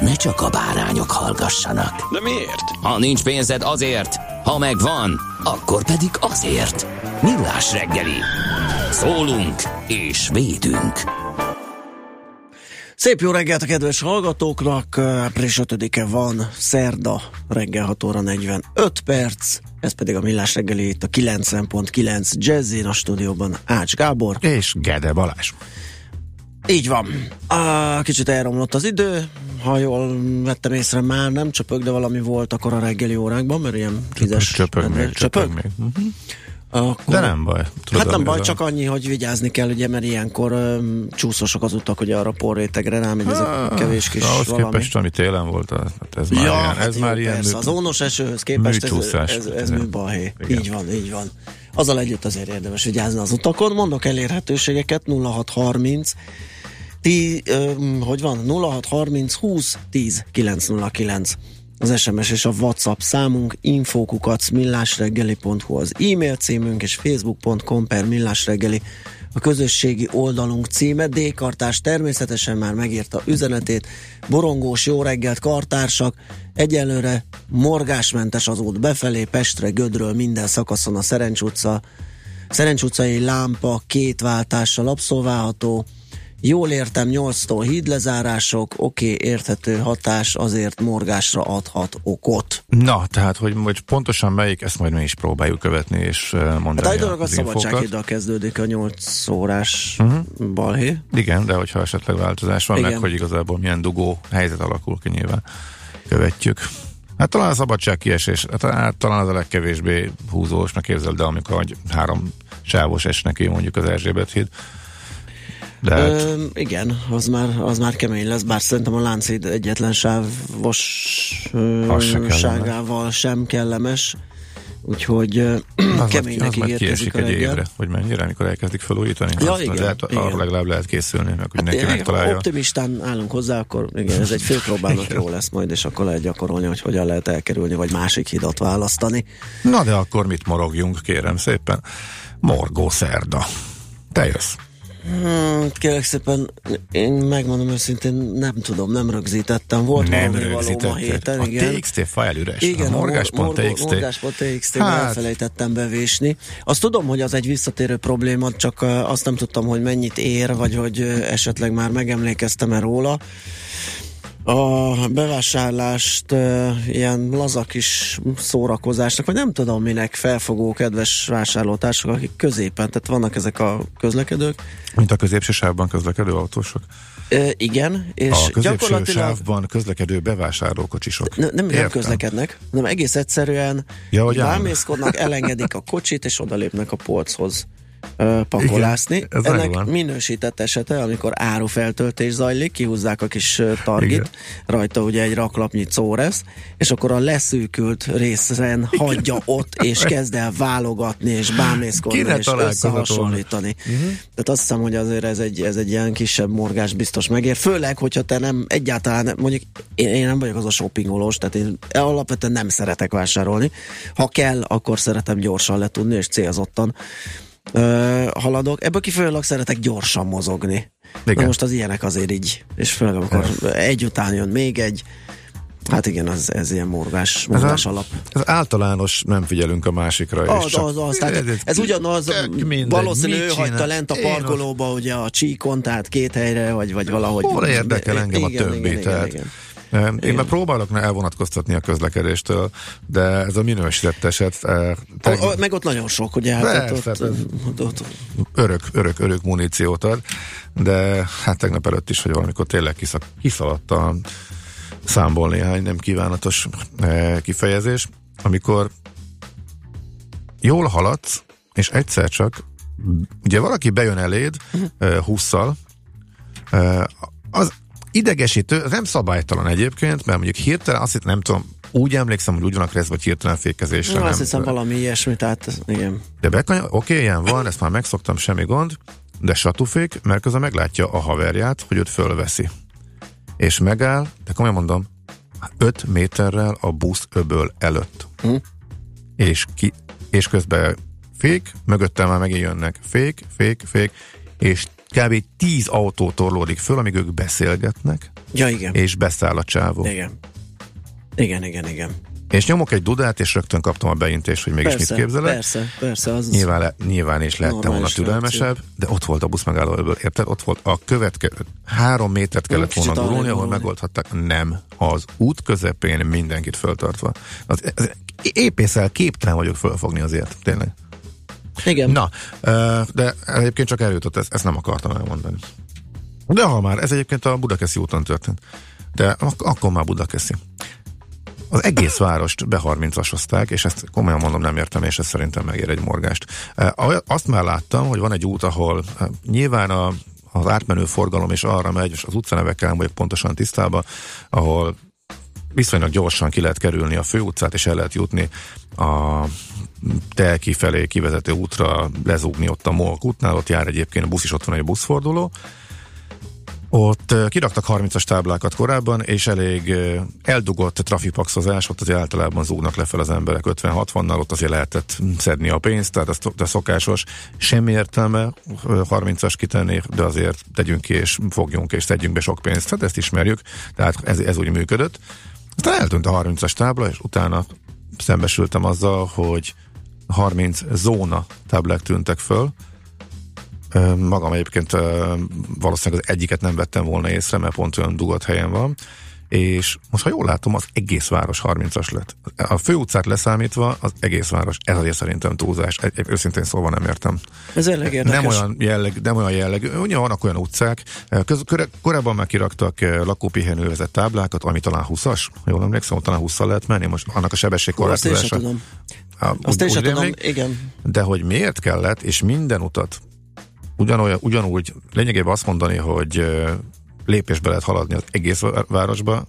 ne csak a bárányok hallgassanak. De miért? Ha nincs pénzed azért, ha megvan, akkor pedig azért. Millás reggeli. Szólunk és védünk. Szép jó reggelt a kedves hallgatóknak! Április 5-e van, szerda, reggel 6 óra 45 perc. Ez pedig a Millás reggeli itt a 90.9 Jazzin a stúdióban Ács Gábor. És Gede Balázs. Így van. Ah, kicsit elromlott az idő, ha jól vettem észre, már nem csöpög, de valami volt akkor a reggeli órákban, mert ilyen tízes... Csöpög még, csöpög még. Uh-huh. Akkor, De nem baj. Tudod, hát nem baj, a... csak annyi, hogy vigyázni kell, ugye, mert ilyenkor um, csúszósak az utak, ugye arra porrétegre rámegy ez a kevés kis ahhoz valami. képest, ami télen volt, hát ez már ja, ilyen, hát ez jó, már ilyen persze, mű, az ónos esőhöz képest ez, ez, ez, ez műbalhé. Így van, így van. Azzal együtt azért érdemes vigyázni az utakon. Mondok elérhetőségeket 0630 Ti, ö, hogy van? 0630 20 10 909 az SMS és a WhatsApp számunk, infókukac millásreggeli.hu az e-mail címünk, és facebook.com per millásreggeli a közösségi oldalunk címe. D-kartás természetesen már megírta üzenetét. Borongós jó reggelt, kartársak! Egyelőre morgásmentes az út befelé, Pestre, Gödről minden szakaszon a Szerencs utca. Szerencs utcai lámpa két váltással abszolválható. Jól értem, 8-tól hídlezárások, oké, okay, érthető hatás, azért morgásra adhat okot. Na, tehát, hogy, hogy pontosan melyik, ezt majd mi is próbáljuk követni, és mondani Hát egy dolog a szabadsághiddal kezdődik a 8 órás uh-huh. balhé. Igen, de hogyha esetleg változás van, Igen. meg hogy igazából milyen dugó helyzet alakul ki nyilván, követjük. Hát talán a szabadság kiesés, hát talán az a legkevésbé húzósnak képzeld, de amikor hogy három sávos esnek ki mondjuk az Erzsébet híd. De hát, Ö, igen, az már, az már kemény lesz, bár szerintem a Lánchíd egyetlen sávos ö, Az se kellemes. ságával sem kellemes. Úgyhogy az keménynek ígérkezik kiesik a egy reggel. évre, hogy mennyire, amikor elkezdik felújítani. Ja, igen, de hát arra igen. legalább lehet készülni, meg hogy Hát mindenki igen, megtalálja. optimistán állunk hozzá, akkor igen, ez egy főpróbának jó lesz majd, és akkor lehet gyakorolni, hogy hogyan lehet elkerülni, vagy másik hidat választani. Na de akkor mit morogjunk, kérem szépen. Morgó szerda. Te jössz. Hmm, kérlek szépen, én megmondom őszintén, nem tudom, nem rögzítettem. Volt Nem való ma héten, A igen. TXT fájl üres. Igen, a morgás.txt. morgás.txt Hát. elfelejtettem bevésni. Azt tudom, hogy az egy visszatérő probléma, csak azt nem tudtam, hogy mennyit ér, vagy hogy esetleg már megemlékeztem-e róla. A bevásárlást ilyen laza kis szórakozásnak, vagy nem tudom minek felfogó kedves vásárlótársak, akik középen, tehát vannak ezek a közlekedők. Mint a középső sávban közlekedő autósok. Igen, és A középső gyakorlatilag sávban közlekedő bevásárlókocsisok. Ne, nem, nem közlekednek, hanem egész egyszerűen Ja, bámészkodnak, elengedik a kocsit, és odalépnek a polchoz pakolászni. Igen, Ennek megvan. minősített esete, amikor árufeltöltés zajlik, kihúzzák a kis targit, Igen. rajta ugye egy raklapnyi córesz, és akkor a leszűkült részen hagyja ott, és kezd el válogatni, és bámészkodni, Kire és összehasonlítani. Uh-huh. Tehát azt hiszem, hogy azért ez egy, ez egy ilyen kisebb morgás biztos megér, főleg, hogyha te nem egyáltalán, nem- mondjuk én, én nem vagyok az a shoppingolós, tehát én alapvetően nem szeretek vásárolni. Ha kell, akkor szeretem gyorsan letudni, és célzottan ö, haladok. Ebből kifolyólag szeretek gyorsan mozogni. Igen. Na most az ilyenek azért így, és főleg amikor egy után jön még egy, hát igen, az, ez ilyen morgás, Ez, morgás a, alap. ez általános, nem figyelünk a másikra. és Az, csak- az, az, tehát ez ugyanaz, tök mindegy, valószínű ő hagyta lent a parkolóba ugye a csíkon, tehát két helyre, vagy, vagy valahogy. Hol érdekel engem a többi, igen, tehát- igen. Én Igen. már próbálok elvonatkoztatni a közlekedéstől, de ez a minősített eset... Te... A, a, meg ott nagyon sok, ugye? Hát Persze, ott, ott, ott, ott, örök, örök, örök muníciót ad, de hát tegnap előtt is, hogy valamikor tényleg kiszak, kiszaladt a számból néhány nem kívánatos eh, kifejezés, amikor jól haladsz, és egyszer csak ugye valaki bejön eléd uh, húszszal, uh, az idegesítő, nem szabálytalan egyébként, mert mondjuk hirtelen azt itt nem tudom, úgy emlékszem, hogy úgy vannak részben, hogy hirtelen fékezésre. No, azt hiszem valami ilyesmi, tehát igen. De bekanya, oké, okay, ilyen van, ezt már megszoktam, semmi gond, de satufék, mert közben meglátja a haverját, hogy őt fölveszi. És megáll, de komolyan mondom, 5 méterrel a busz öböl előtt. Hm? És, ki, és közben fék, mögöttem már megint jönnek fék, fék, fék, és kb. 10 autó torlódik föl, amíg ők beszélgetnek, ja, igen. és beszáll a csávó. Igen. Igen, igen, igen. És nyomok egy dudát, és rögtön kaptam a beintést, hogy mégis persze, mit képzelek. Persze, persze. Az nyilván, le, nyilván is lehettem volna türelmesebb, de ott volt a busz megálló, érted? Ott volt a következő, három métert kellett volna gurulni, ahol megoldhatták. Nem. Az út közepén mindenkit föltartva. Az, az, épészel képtelen vagyok fölfogni azért, tényleg. Igen. Na, de egyébként csak eljutott, ezt, ezt nem akartam elmondani. De ha már, ez egyébként a Budakeszi úton történt. De ak- akkor már Budakeszi. Az egész várost be 30-asozták, és ezt komolyan mondom, nem értem, és ez szerintem megér egy morgást. Azt már láttam, hogy van egy út, ahol nyilván a, az átmenő forgalom is arra megy, és az utcanevekkel nem vagyok pontosan tisztában, ahol viszonylag gyorsan ki lehet kerülni a főutcát, és el lehet jutni a te kifelé kivezető útra, lezúgni ott a Molk útnál, ott jár egyébként a busz is, ott van egy buszforduló, ott kiraktak 30-as táblákat korábban, és elég eldugott trafipaxozás, ott azért általában zúgnak lefel az emberek 50-60-nal, ott azért lehetett szedni a pénzt, tehát ez, ez szokásos. Semmi értelme 30-as kitenni, de azért tegyünk ki, és fogjunk, és szedjünk be sok pénzt. Hát ezt ismerjük, tehát ez, ez úgy működött. Aztán eltűnt a 30-as tábla, és utána szembesültem azzal, hogy 30 zóna táblák tűntek föl, Magam egyébként valószínűleg az egyiket nem vettem volna észre, mert pont olyan dugott helyen van. És most, ha jól látom, az egész város 30-as lett. A főutcát leszámítva, az egész város, ez azért szerintem túlzás. Egy, egy, őszintén szólva nem értem. Ez elég érdekes. Nem olyan jelleg, nem olyan jelleg. Ugye vannak olyan utcák, köz, korábban már kiraktak lakópihenővezet táblákat, ami talán 20-as, jól emlékszem, talán 20 lehet menni, most annak a sebességkorlátozása. Azt én. Azt én tudom, igen. De hogy miért kellett, és minden utat ugyanolyan, ugyanúgy lényegében azt mondani, hogy lépésbe lehet haladni az egész városba,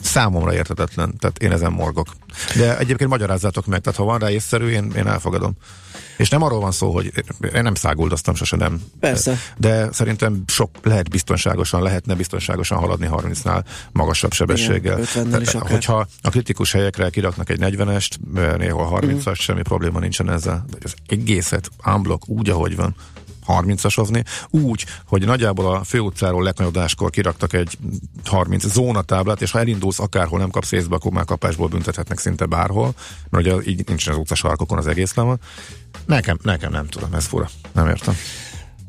számomra értetetlen, tehát én ezen morgok. De egyébként magyarázzátok meg, tehát ha van rá észszerű, én, én elfogadom. És nem arról van szó, hogy én nem száguldoztam, sose nem. Persze. De szerintem sok lehet biztonságosan, lehetne biztonságosan haladni 30-nál magasabb sebességgel. Igen, is akár. Hogyha a kritikus helyekre kiraknak egy 40-est, néhol 30-as, mm. semmi probléma nincsen ezzel. De az egészet unblock úgy, ahogy van, 30-asozni, úgy, hogy nagyjából a főutcáról leknagyodáskor kiraktak egy 30 zónatáblát, és ha elindulsz akárhol nem kapsz észbe, akkor már kapásból büntethetnek szinte bárhol, mert ugye így nincsen az utcasarkokon az egész lema. Nekem, nekem nem tudom, ez fura, nem értem.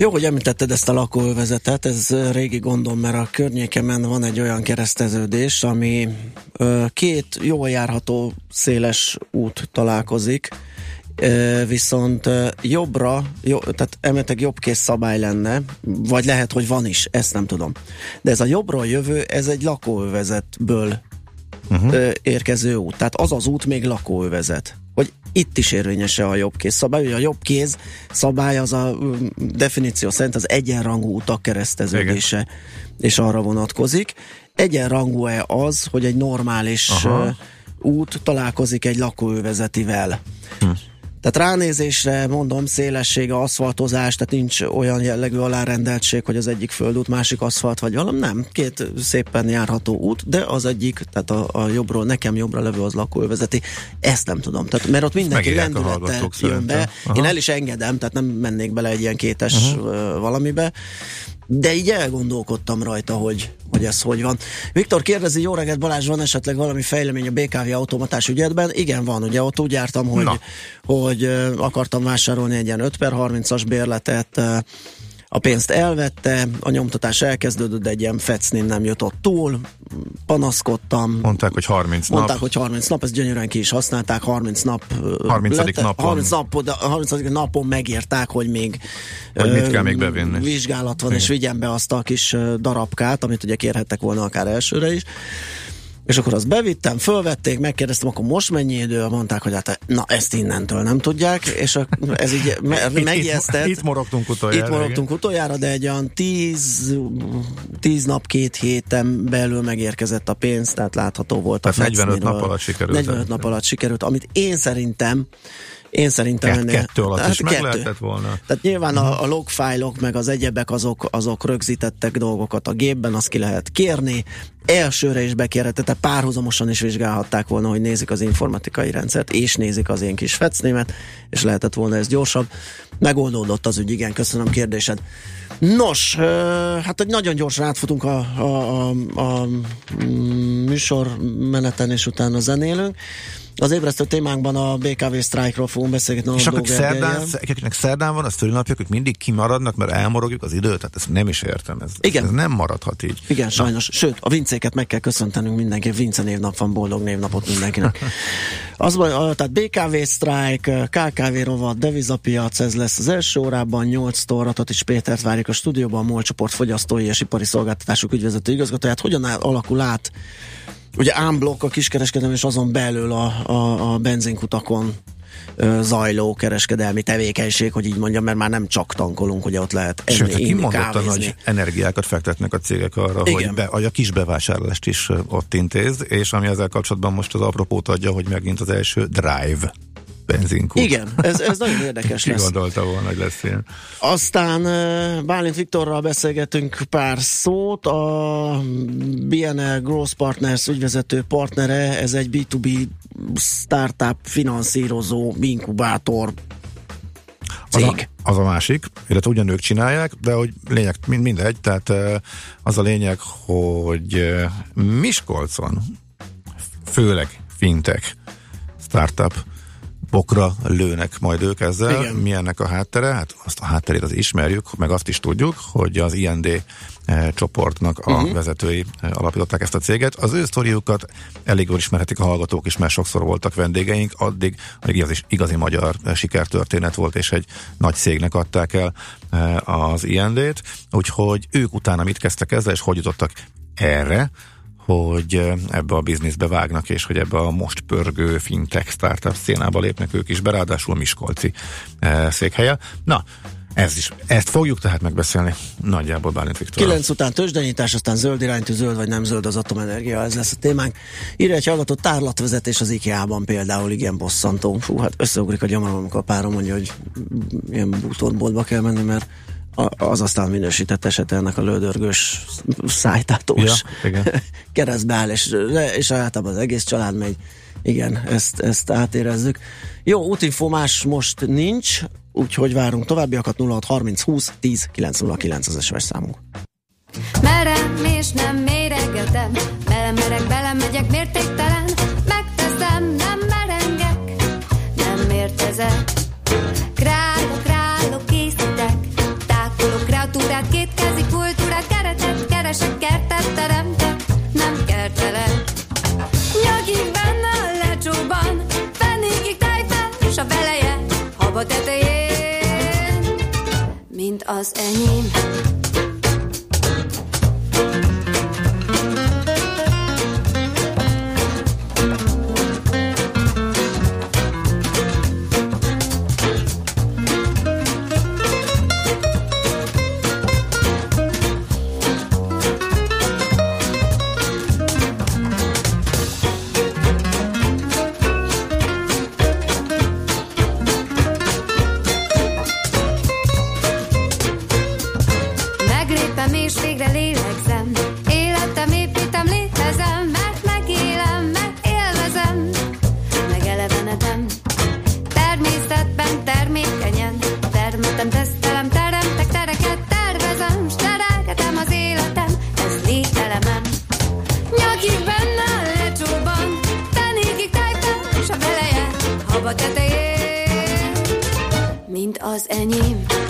Jó, hogy említetted ezt a lakóvezetet, ez régi gondom, mert a környékemen van egy olyan kereszteződés, ami ö, két jól járható széles út találkozik, viszont jobbra, jó, tehát emetek jobbkész szabály lenne, vagy lehet, hogy van is, ezt nem tudom. De ez a jobbról jövő, ez egy lakóövezetből uh-huh. érkező út. Tehát az az út még lakóövezet. Hogy itt is érvényese a jobbkész szabály. Ugye a jobbkéz szabály az a definíció szerint az egyenrangú utak kereszteződése, Igen. és arra vonatkozik. Egyenrangú-e az, hogy egy normális Aha. út találkozik egy lakóövezetivel? Hm. Tehát ránézésre mondom, szélessége, aszfaltozás, tehát nincs olyan jellegű alárendeltség, hogy az egyik földút, másik aszfalt vagy valami, nem. Két szépen járható út, de az egyik, tehát a, a jobbról, nekem jobbra levő az lakóvezeti. Ezt nem tudom. Tehát, mert ott mindenki lendülettel jön be. Aha. Én el is engedem, tehát nem mennék bele egy ilyen kétes uh-huh. valamibe de így elgondolkodtam rajta, hogy, hogy ez hogy van. Viktor kérdezi, jó reggelt Balázs, van esetleg valami fejlemény a BKV automatás ügyetben? Igen, van, ugye ott úgy jártam, hogy, hogy uh, akartam vásárolni egy ilyen 5 per 30-as bérletet, a pénzt elvette, a nyomtatás elkezdődött, de egy ilyen fecnén nem jutott túl, panaszkodtam. Mondták, hogy 30 nap. Mondták, hogy 30 nap, ezt gyönyörűen ki is használták, 30 nap 30. Lett, napon. 30 napon, 30. napon megírták, hogy még hogy mit kell még bevinni. Vizsgálat van, Igen. és vigyen be azt a kis darabkát, amit ugye kérhettek volna akár elsőre is. És akkor azt bevittem, fölvették, megkérdeztem, akkor most mennyi idő? Mondták, hogy hát na ezt innentől nem tudják, és a, ez így me, megijesztett. Itt, itt morogtunk utoljára. Itt morogtunk utoljára, de egy olyan tíz, tíz nap, két héten belül megérkezett a pénz, tehát látható volt tehát a 45 nap alatt sikerült. 45 nap alatt sikerült, amit én szerintem én szerintem Kett, ennél... Kettő alatt hát is kettő. meg lehetett volna. Tehát nyilván a, a logfájlok meg az egyebek azok, azok rögzítettek dolgokat a gépben, azt ki lehet kérni, elsőre is bekérhetett, tehát párhuzamosan is vizsgálhatták volna, hogy nézik az informatikai rendszert, és nézik az én kis fecnémet, és lehetett volna ez gyorsabb. Megoldódott az ügy, igen, köszönöm kérdésed. Nos, hát hogy nagyon gyorsan átfutunk a, a, a, a mm, műsor meneten, és utána zenélünk. Az ébresztő témánkban a BKV sztrájkról fogunk beszélgetni. És akik szerdán, akiknek szerdán van, az szülinapjuk, hogy mindig kimaradnak, mert elmorogjuk az időt, tehát ezt nem is értem. Ez, Igen. ez nem maradhat így. Igen, sajnos. Na. Sőt, a vincéket meg kell köszöntenünk mindenki. Vince névnap van, boldog névnapot mindenkinek. az, tehát BKV sztrájk, KKV rovat, devizapiac, ez lesz az első órában, 8 toratot is Pétert várjuk a stúdióban, a MOL csoport fogyasztói és ipari szolgáltatások ügyvezető igazgatóját. Hogyan alakul át ugye ámblokk a kiskereskedelem, és azon belül a, a, a benzinkutakon zajló kereskedelmi tevékenység, hogy így mondjam, mert már nem csak tankolunk, hogy ott lehet enni, Sőt, inni, nagy energiákat fektetnek a cégek arra, hogy, be, hogy a kis bevásárlást is ott intéz, és ami ezzel kapcsolatban most az apropót adja, hogy megint az első drive benzinkút. Igen, ez, ez nagyon érdekes lesz. Gondolta volna, hogy lesz ilyen. Aztán Bálint Viktorral beszélgetünk pár szót, a BNL Growth Partners ügyvezető partnere, ez egy B2B startup finanszírozó inkubátor cég. Az a, az a másik, illetve ugyan ők csinálják, de hogy lényeg, mind, mindegy, tehát az a lényeg, hogy Miskolcon főleg fintek startup pokra lőnek majd ők ezzel. Igen. Mi ennek a háttere? Hát azt a hátterét az ismerjük, meg azt is tudjuk, hogy az IND eh, csoportnak a uh-huh. vezetői eh, alapították ezt a céget. Az ő sztoriukat elég jól ismerhetik a hallgatók is, mert sokszor voltak vendégeink, addig, az is igazi magyar eh, sikertörténet volt, és egy nagy cégnek adták el az IND-t, úgyhogy ők utána mit kezdtek ezzel, és hogy jutottak erre, hogy ebbe a bizniszbe vágnak, és hogy ebbe a most pörgő fintech startup szénába lépnek ők is be, ráadásul Miskolci székhelye. Na, ez is, ezt fogjuk tehát megbeszélni nagyjából Bálint Viktor. 9 után tőzsdenyítás, aztán zöld iránytű, zöld vagy nem zöld az atomenergia, ez lesz a témánk. Írja egy hallgatott tárlatvezetés az IKEA-ban például, igen bosszantó. Fú, hát összeugrik a gyomrom, amikor a párom mondja, hogy ilyen bútorboltba kell menni, mert az aztán minősített eset ennek a lődörgős szájtátós ja, keresztbe áll, és, és általában az egész család megy. Igen, ezt, ezt átérezzük. Jó, útinfo más most nincs, úgyhogy várunk továbbiakat 0630 20 10 909 az SMS számunk. Merem és nem méregetem, belemerek, belemegyek mértéktelen, az enyém. Az enyém.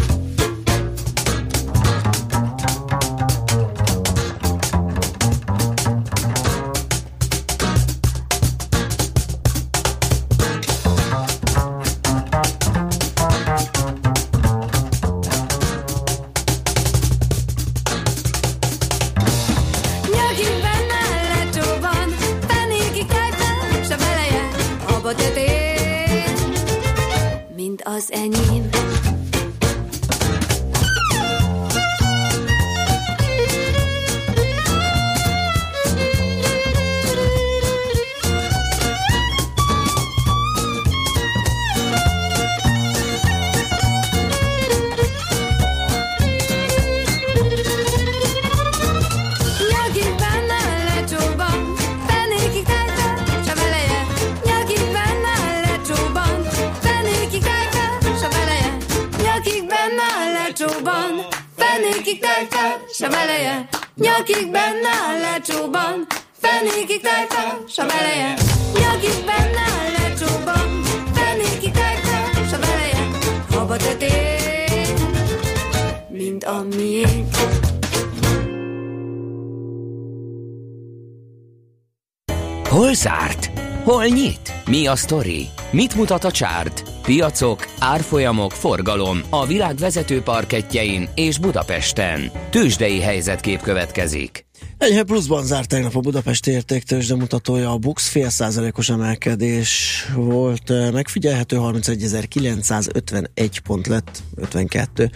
A sztori? Mit mutat a csárt? Piacok, árfolyamok, forgalom a világ vezető parketjein és Budapesten. Tősdei helyzetkép következik. Enyhe pluszban zárt tegnap a Budapesti értéktősde mutatója, a Bux fél százalékos emelkedés volt megfigyelhető, 31.951 pont lett, 52.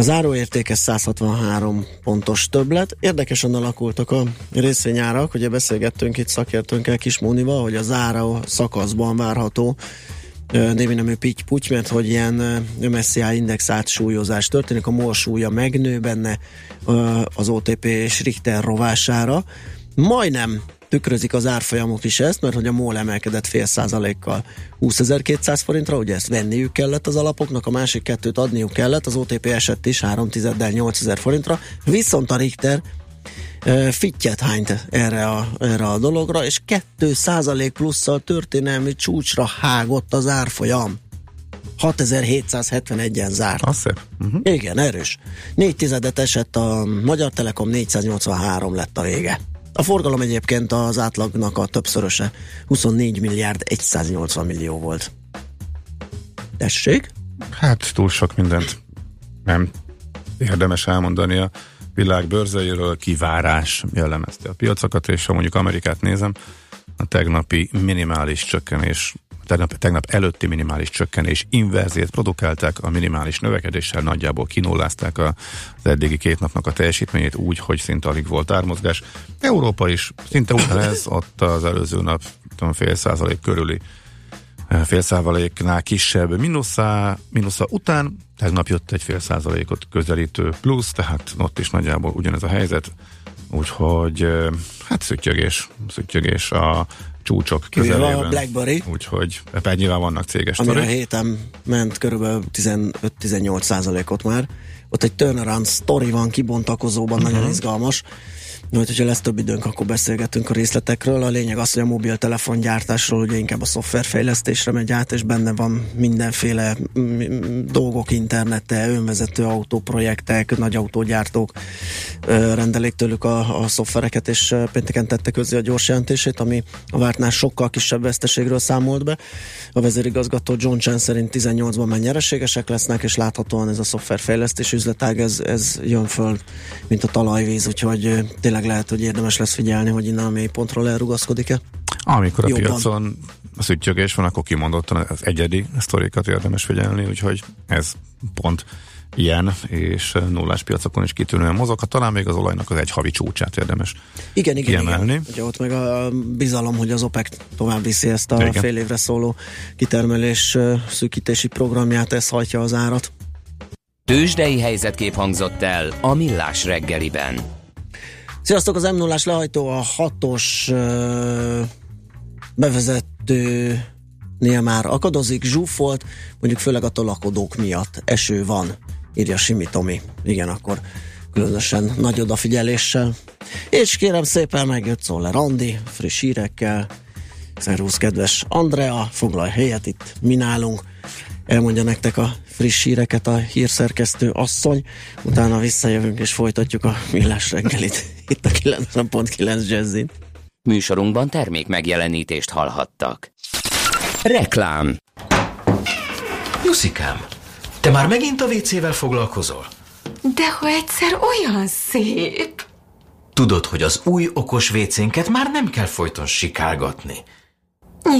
A záróértéke 163 pontos többlet. Érdekesen alakultak a részvényárak, ugye beszélgettünk itt szakértőnkkel Kismónival, hogy a záró szakaszban várható némi nemű pitty mert hogy ilyen MSCI index átsúlyozás történik, a MOL súlya megnő benne az OTP és Richter rovására. Majdnem tükrözik az árfolyamok is ezt, mert hogy a MOL emelkedett fél százalékkal 20.200 forintra, ugye ezt venniük kellett az alapoknak, a másik kettőt adniuk kellett, az OTP esett is 3 tizeddel 8000 forintra, viszont a Richter fittyet hányt erre a, erre a dologra, és 2 százalék plusszal történelmi csúcsra hágott az árfolyam. 6771-en zárt. Az szép. Uh-huh. Igen, erős. 4 tizedet esett a Magyar Telekom, 483 lett a vége. A forgalom egyébként az átlagnak a többszöröse 24 milliárd 180 millió volt. Tessék? Hát túl sok mindent nem érdemes elmondani a világ bőrzeiről, kivárás jellemezte a piacokat, és ha mondjuk Amerikát nézem, a tegnapi minimális csökkenés tegnap, tegnap előtti minimális csökkenés inverziét produkálták, a minimális növekedéssel nagyjából kinullázták a, az eddigi két napnak a teljesítményét úgy, hogy szinte alig volt ármozgás. Európa is szinte ugyanez, ott az előző nap tudom, fél százalék körüli fél százaléknál kisebb mínuszá, mínuszá után, tegnap jött egy fél százalékot közelítő plusz, tehát ott is nagyjából ugyanez a helyzet, úgyhogy hát szüttyögés, szüttyögés a csúcsok közelében. a BlackBerry. Úgyhogy ebben nyilván vannak céges Amire a sztorik. héten ment körülbelül 15-18 százalékot már. Ott egy turnaround story van kibontakozóban, uh-huh. nagyon izgalmas. Majd, hogyha lesz több időnk, akkor beszélgetünk a részletekről. A lényeg az, hogy a mobiltelefongyártásról ugye inkább a szoftverfejlesztésre megy át, és benne van mindenféle mm, mm, dolgok internete, önvezető autóprojektek, nagy autógyártók rendelik tőlük a, a szoftvereket, és pénteken tette közé a gyors jelentését, ami a vártnál sokkal kisebb veszteségről számolt be. A vezérigazgató John Chen szerint 18-ban már nyereségesek lesznek, és láthatóan ez a szoftverfejlesztés üzletág, ez, ez jön föl, mint a talajvíz, úgyhogy ö, tényleg lehet, hogy érdemes lesz figyelni, hogy innen a mélypontról elrugaszkodik-e. Amikor a Jobban. piacon a szüttyögés van, akkor kimondottan az egyedi sztorikat érdemes figyelni, úgyhogy ez pont ilyen, és nullás piacokon is kitűnően mozog. Ha talán még az olajnak az egy havi csúcsát érdemes Igen, igen, kiemelni. igen. Ugye ott meg a bizalom, hogy az OPEC tovább viszi ezt a Igen. fél évre szóló kitermelés szűkítési programját, ez hajtja az árat. Tőzsdei helyzetkép hangzott el a Millás reggeliben. Sziasztok, az m 0 lehajtó a hatos ö, bevezetőnél már akadozik, zsúfolt, mondjuk főleg a tolakodók miatt. Eső van, írja Simi Tomi. Igen, akkor különösen nagy odafigyeléssel. És kérem szépen megjött Szoller Andi, friss hírekkel. Szervusz, kedves Andrea, foglalj helyet itt mi nálunk. Elmondja nektek a friss híreket a hírszerkesztő asszony, utána visszajövünk és folytatjuk a millás reggelit itt a 90.9 Jazzin. Műsorunkban termék megjelenítést hallhattak. Reklám. Juszikám, te már megint a WC-vel foglalkozol? De ha egyszer olyan szép! Tudod, hogy az új okos WC-nket már nem kell folyton sikálgatni.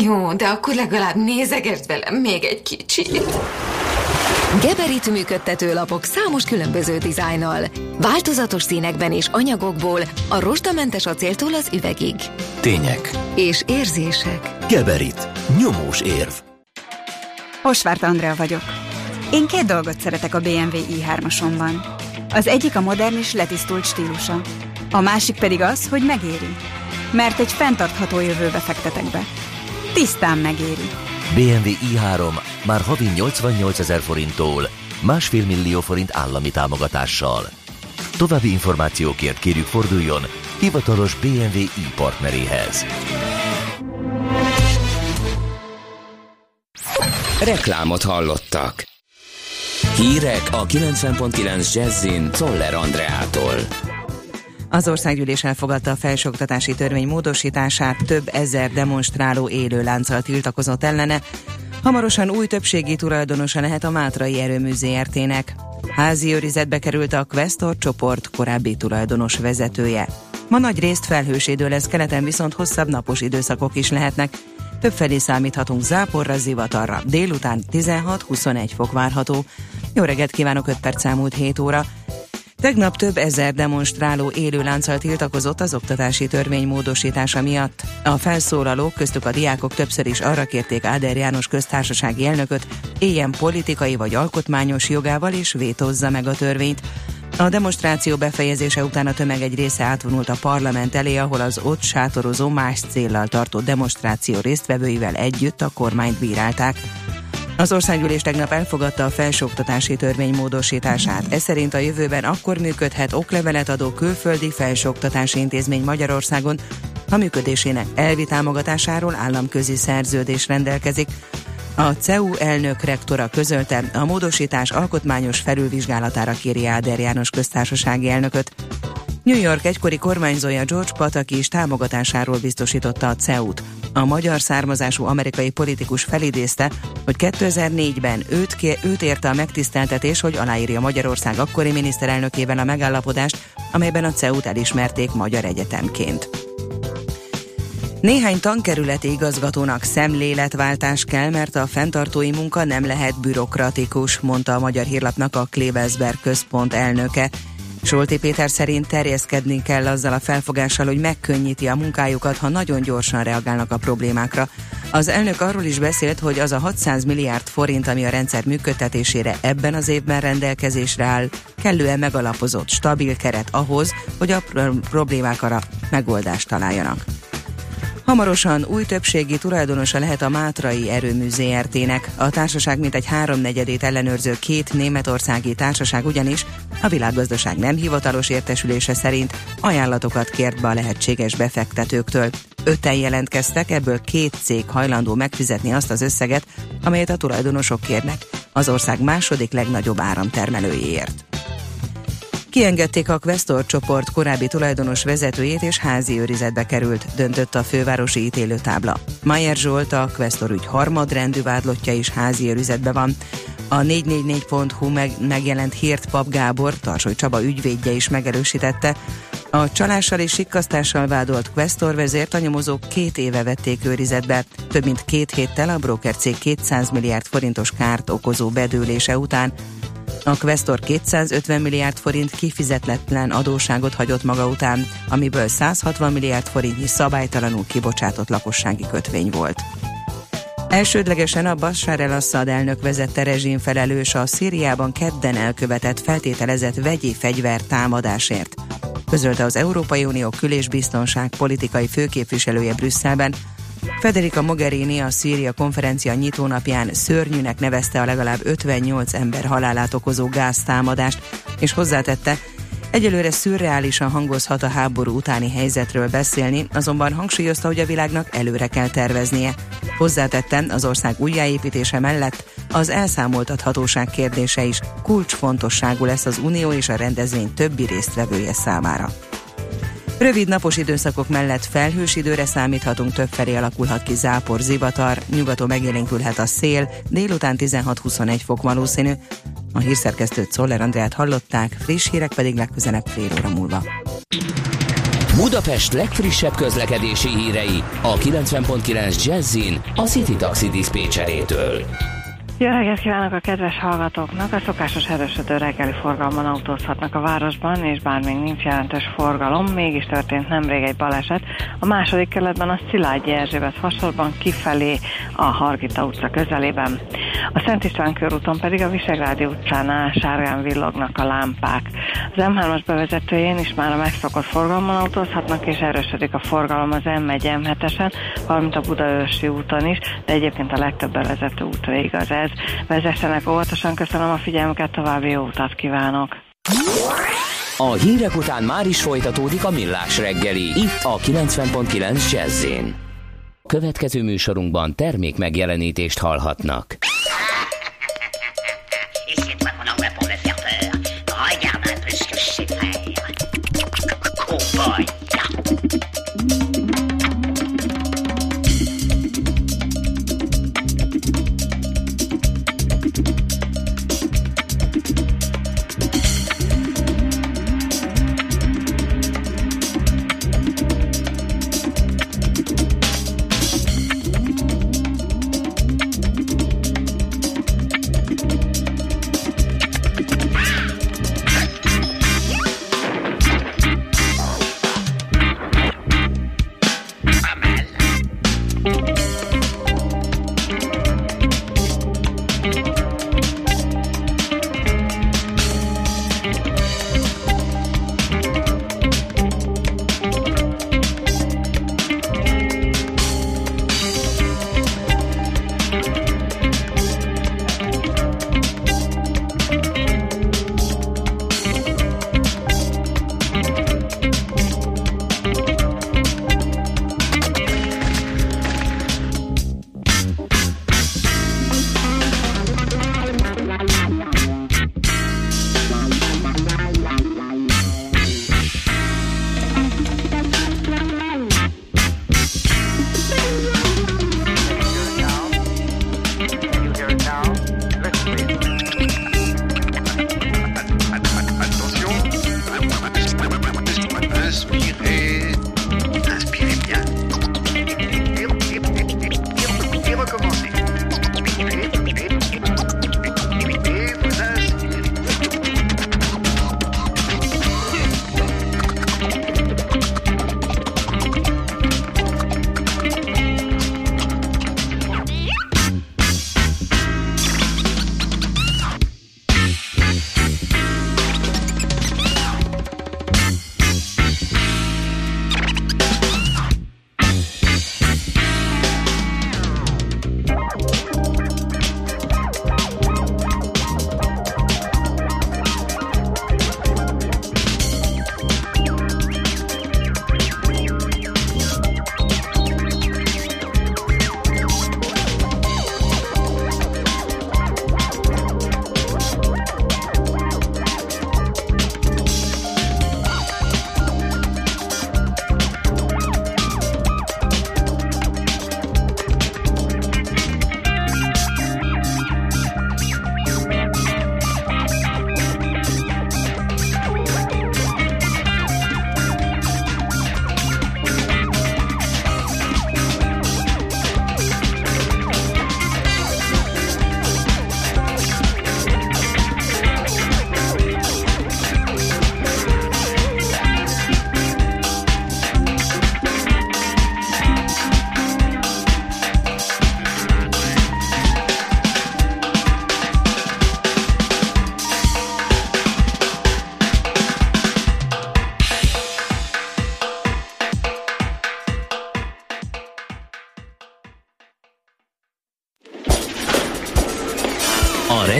Jó, de akkor legalább nézegesd velem még egy kicsit. Geberit működtető lapok számos különböző dizájnnal. Változatos színekben és anyagokból a rozsdamentes acéltól az üvegig. Tények. És érzések. Geberit. Nyomós érv. Osvárt Andrea vagyok. Én két dolgot szeretek a BMW i3-asomban. Az egyik a modern és letisztult stílusa. A másik pedig az, hogy megéri. Mert egy fenntartható jövőbe fektetek be. Tisztán megéri. BMW i3 már havi 88 ezer forinttól, másfél millió forint állami támogatással. További információkért kérjük forduljon hivatalos BMW i partneréhez. Reklámot hallottak. Hírek a 90.9 Jazzin Toller Andreától. Az országgyűlés elfogadta a felsőoktatási törvény módosítását, több ezer demonstráló élő lánccal tiltakozott ellene. Hamarosan új többségi tulajdonosa lehet a Mátrai Erőmű ZRT-nek. Házi őrizetbe került a Questor csoport korábbi tulajdonos vezetője. Ma nagy részt felhős idő lesz, keleten viszont hosszabb napos időszakok is lehetnek. Többfelé számíthatunk záporra, zivatarra. Délután 16-21 fok várható. Jó reggelt kívánok, 5 perc elmúlt 7 óra. Tegnap több ezer demonstráló élő lánccal tiltakozott az oktatási törvény módosítása miatt. A felszólalók, köztük a diákok többször is arra kérték Áder János köztársasági elnököt, éljen politikai vagy alkotmányos jogával és vétózza meg a törvényt. A demonstráció befejezése után a tömeg egy része átvonult a parlament elé, ahol az ott sátorozó más céllal tartott demonstráció résztvevőivel együtt a kormányt bírálták. Az országgyűlés tegnap elfogadta a felsőoktatási törvény módosítását. Ez szerint a jövőben akkor működhet oklevelet adó külföldi felsőoktatási intézmény Magyarországon, ha működésének elvi támogatásáról államközi szerződés rendelkezik. A CEU elnök rektora közölte, a módosítás alkotmányos felülvizsgálatára kéri Áder János köztársasági elnököt. New York egykori kormányzója George Pataki is támogatásáról biztosította a CEU-t. A magyar származású amerikai politikus felidézte, hogy 2004-ben őt, őt érte a megtiszteltetés, hogy aláírja Magyarország akkori miniszterelnökével a megállapodást, amelyben a CEU-t elismerték magyar egyetemként. Néhány tankerületi igazgatónak szemléletváltás kell, mert a fenntartói munka nem lehet bürokratikus, mondta a Magyar Hírlapnak a Klebelsberg központ elnöke. Solti Péter szerint terjeszkedni kell azzal a felfogással, hogy megkönnyíti a munkájukat, ha nagyon gyorsan reagálnak a problémákra. Az elnök arról is beszélt, hogy az a 600 milliárd forint, ami a rendszer működtetésére ebben az évben rendelkezésre áll, kellően megalapozott, stabil keret ahhoz, hogy a problémákra megoldást találjanak. Hamarosan új többségi tulajdonosa lehet a Mátrai Erőmű ZRT-nek. A társaság mintegy háromnegyedét ellenőrző két németországi társaság ugyanis a világgazdaság nem hivatalos értesülése szerint ajánlatokat kért be a lehetséges befektetőktől. Öten jelentkeztek, ebből két cég hajlandó megfizetni azt az összeget, amelyet a tulajdonosok kérnek, az ország második legnagyobb áramtermelőjéért. Kiengedték a Questor csoport korábbi tulajdonos vezetőjét és házi őrizetbe került, döntött a fővárosi ítélőtábla. Mayer Zsolt, a Questor ügy harmadrendű vádlottja is házi őrizetbe van. A 444.hu meg, megjelent hírt Pap Gábor, Tarsoly Csaba ügyvédje is megerősítette. A csalással és sikkasztással vádolt Questor vezért a nyomozók két éve vették őrizetbe, több mint két héttel a broker cég 200 milliárd forintos kárt okozó bedőlése után, a Questor 250 milliárd forint kifizetletlen adóságot hagyott maga után, amiből 160 milliárd forintnyi szabálytalanul kibocsátott lakossági kötvény volt. Elsődlegesen a Bashar el-Assad elnök vezette rezsim felelős a Szíriában kedden elkövetett feltételezett vegyi fegyver támadásért. Közölte az Európai Unió kül- és biztonság politikai főképviselője Brüsszelben, Federica Mogherini a Szíria konferencia nyitónapján szörnyűnek nevezte a legalább 58 ember halálát okozó gáztámadást, és hozzátette, Egyelőre szürreálisan hangozhat a háború utáni helyzetről beszélni, azonban hangsúlyozta, hogy a világnak előre kell terveznie. Hozzátette, az ország újjáépítése mellett az elszámoltathatóság kérdése is kulcsfontosságú lesz az Unió és a rendezvény többi résztvevője számára. Rövid napos időszakok mellett felhős időre számíthatunk, többfelé alakulhat ki zápor, zivatar, nyugaton megélénkülhet a szél, délután 16-21 fok valószínű. A hírszerkesztőt Szoller Andrát hallották, friss hírek pedig legközelebb fél óra múlva. Budapest legfrissebb közlekedési hírei a 90.9 Jazzin a City Taxi Dispécsejétől. Jó reggelt kívánok a kedves hallgatóknak! A szokásos erősödő reggeli forgalman autózhatnak a városban, és bár még nincs jelentős forgalom, mégis történt nemrég egy baleset. A második kerületben a Szilágyi Erzsébet fasorban kifelé a Hargita utca közelében. A Szent István körúton pedig a Visegrádi utcánál sárgán villognak a lámpák. Az M3-as bevezetőjén is már a megszokott forgalomban autózhatnak, és erősödik a forgalom az M1 M7-esen, valamint a Budaörsi úton is, de egyébként a legtöbb bevezető útra igaz ez. Vezessenek óvatosan, köszönöm a figyelmüket, további jó utat kívánok! A hírek után már is folytatódik a millás reggeli, itt a 90.9 jazz Következő műsorunkban termék megjelenítést hallhatnak.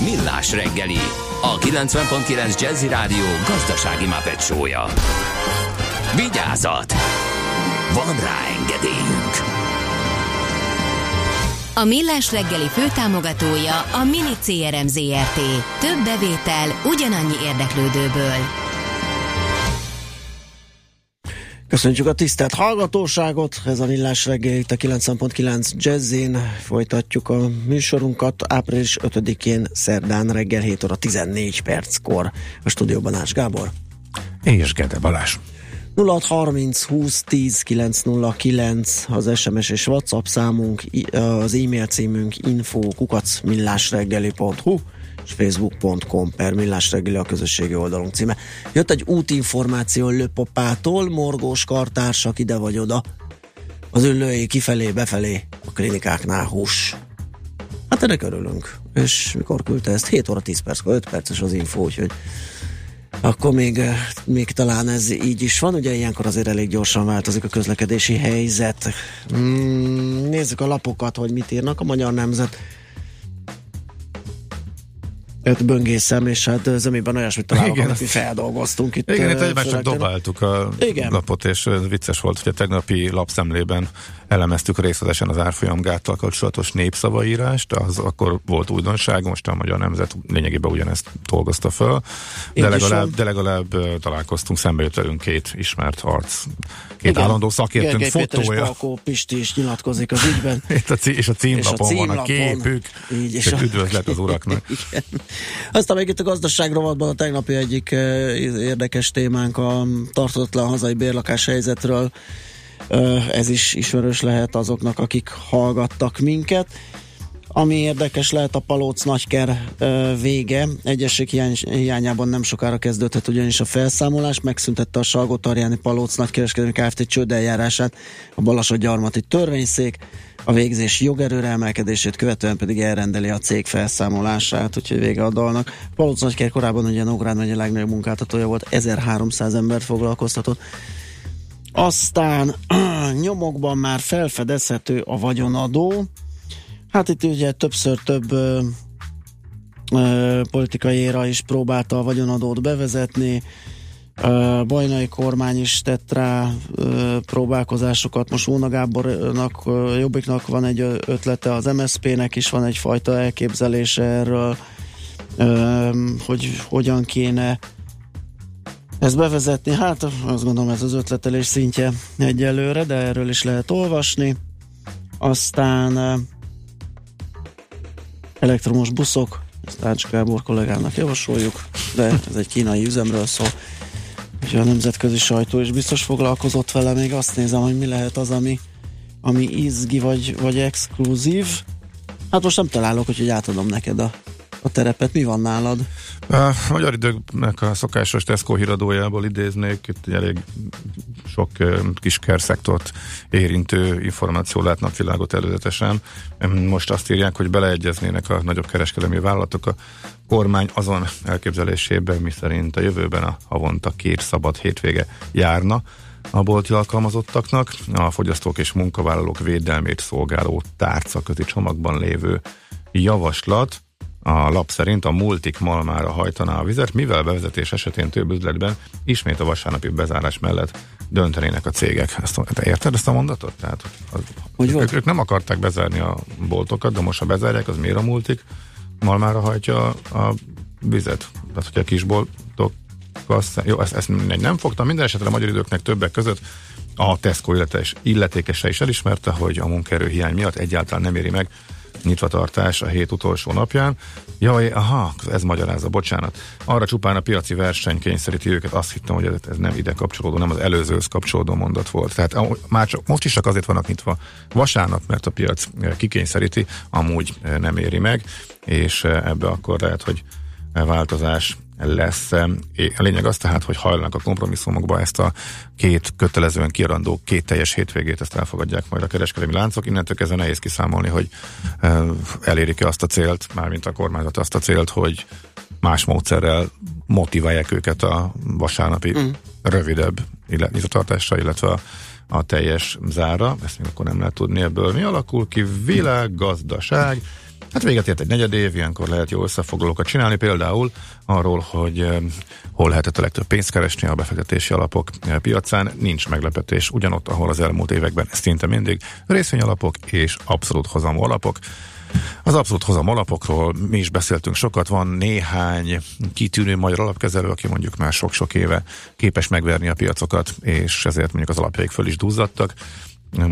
Millás reggeli, a 90.9 Jazzy Rádió gazdasági mapetsója. Vigyázat! Van rá engedélyünk! A Millás reggeli főtámogatója a Mini CRM Zrt. Több bevétel ugyanannyi érdeklődőből. Köszönjük a tisztelt hallgatóságot, ez a Millás reggel itt a 9.9 Jazzin. Folytatjuk a műsorunkat április 5-én szerdán reggel 7 óra 14 perckor. A stúdióban Ács Gábor. És Gede Balázs. 0630 20 10 909 az SMS és WhatsApp számunk, az e-mail címünk info kukac millásreggeli.hu és facebook.com per millásreggeli a közösségi oldalunk címe. Jött egy útinformáció Löpopától, morgós kartársak ide vagy oda. Az ünlői kifelé, befelé a klinikáknál hús. Hát ennek örülünk. És mikor küldte ezt? 7 óra 10 perc, 5 perces az info, úgyhogy akkor még, még talán ez így is van. Ugye ilyenkor azért elég gyorsan változik a közlekedési helyzet. Mm, nézzük a lapokat, hogy mit írnak a Magyar Nemzet öt böngészem, és hát zömében olyasmit találok, amit mi feldolgoztunk itt. Igen, itt egymás csak dobáltuk a Igen. lapot, és vicces volt, hogy a tegnapi lapszemlében elemeztük részletesen az árfolyamgáttal kapcsolatos népszavaírást, az akkor volt újdonság, most a Magyar Nemzet lényegében ugyanezt dolgozta föl, de legalább, de legalább találkoztunk, szembe jött velünk két ismert arc, két Igen. állandó szakértőnk Gergely Péter és fotója. Palkó Pisti is nyilatkozik az ügyben. Itt a cí- és a címlapon És a van a címlapon. képük, Így, és és a- üdvözlet az uraknak. Igen. Aztán még itt a gazdaság rovatban a tegnapi egyik eh, érdekes témánk a tartotlan hazai bérlakás helyzetről. Eh, Ez is ismerős lehet azoknak, akik hallgattak minket. Ami érdekes lehet a Palóc Nagyker ö, vége. Egyesség hiány, hiányában nem sokára kezdődhet ugyanis a felszámolás. Megszüntette a Salgótarjáni Palóc Nagykereskedelmi Kft. csődeljárását a Balasod gyarmati törvényszék. A végzés jogerőre emelkedését követően pedig elrendeli a cég felszámolását, úgyhogy vége a dalnak. Palóc Nagyker korábban ugye Nógrád megye legnagyobb munkáltatója volt, 1300 embert foglalkoztatott. Aztán nyomokban már felfedezhető a vagyonadó. Hát itt ugye többször több ö, ö, politikai éra is próbálta a vagyonadót bevezetni. Ö, Bajnai kormány is tett rá próbálkozásokat. Most Óna Gábornak, Jobbiknak van egy ötlete, az MSZP-nek is van egyfajta elképzelése erről, hogy hogyan kéne ezt bevezetni. Hát azt gondolom ez az ötletelés szintje egyelőre, de erről is lehet olvasni. Aztán elektromos buszok, ezt Ács Gábor kollégának javasoljuk, de ez egy kínai üzemről szól. Úgyhogy a nemzetközi sajtó is biztos foglalkozott vele, még azt nézem, hogy mi lehet az, ami, ami izgi vagy, vagy exkluzív. Hát most nem találok, úgyhogy átadom neked a, a terepet. Mi van nálad? A magyar időknek a szokásos Tesco híradójából idéznék, itt elég sok ö, kisker szektort érintő információ lát napvilágot előzetesen. Most azt írják, hogy beleegyeznének a nagyobb kereskedelmi vállalatok a kormány azon elképzelésében, mi szerint a jövőben a havonta két szabad hétvége járna a bolti alkalmazottaknak, a fogyasztók és munkavállalók védelmét szolgáló tárca közi csomagban lévő javaslat a lap szerint a multik malmára hajtaná a vizet, mivel bevezetés esetén több üzletben ismét a vasárnapi bezárás mellett döntenének a cégek. Ezt, te érted ezt a mondatot? Tehát, az, volt? ők, ők nem akarták bezárni a boltokat, de most ha bezárják, az miért a multik malmára hajtja a, a vizet? Tehát, hogy a kisboltok jó, ezt, ezt nem fogtam. Minden esetre a magyar időknek többek között a Tesco illetékese is elismerte, hogy a munkaerő hiány miatt egyáltalán nem éri meg nyitvatartás a hét utolsó napján. Jaj, aha, ez magyarázza, bocsánat. Arra csupán a piaci verseny kényszeríti őket, azt hittem, hogy ez, ez nem ide kapcsolódó, nem az előzőhöz kapcsolódó mondat volt. Tehát már csak, most is csak azért vannak nyitva vasárnap, mert a piac eh, kikényszeríti, amúgy eh, nem éri meg, és eh, ebbe akkor lehet, hogy változás lesz. A lényeg az tehát, hogy hajlanak a kompromisszumokba ezt a két kötelezően kiadandó két teljes hétvégét, ezt elfogadják majd a kereskedelmi láncok. Innentől kezdve nehéz kiszámolni, hogy elérik-e azt a célt, mármint a kormányzat azt a célt, hogy más módszerrel motiválják őket a vasárnapi mm. rövidebb nyitvatartásra, illetve a, a teljes zára. Ezt még akkor nem lehet tudni ebből. Mi alakul ki? Világgazdaság. Hát véget ért egy negyed év, ilyenkor lehet jó összefoglalókat csinálni, például arról, hogy hol lehetett a legtöbb pénzt keresni a befektetési alapok eh, piacán. Nincs meglepetés ugyanott, ahol az elmúlt években szinte mindig részvényalapok és abszolút hozamú alapok. Az abszolút hozam alapokról mi is beszéltünk sokat, van néhány kitűnő magyar alapkezelő, aki mondjuk már sok-sok éve képes megverni a piacokat, és ezért mondjuk az alapjaik föl is duzzadtak.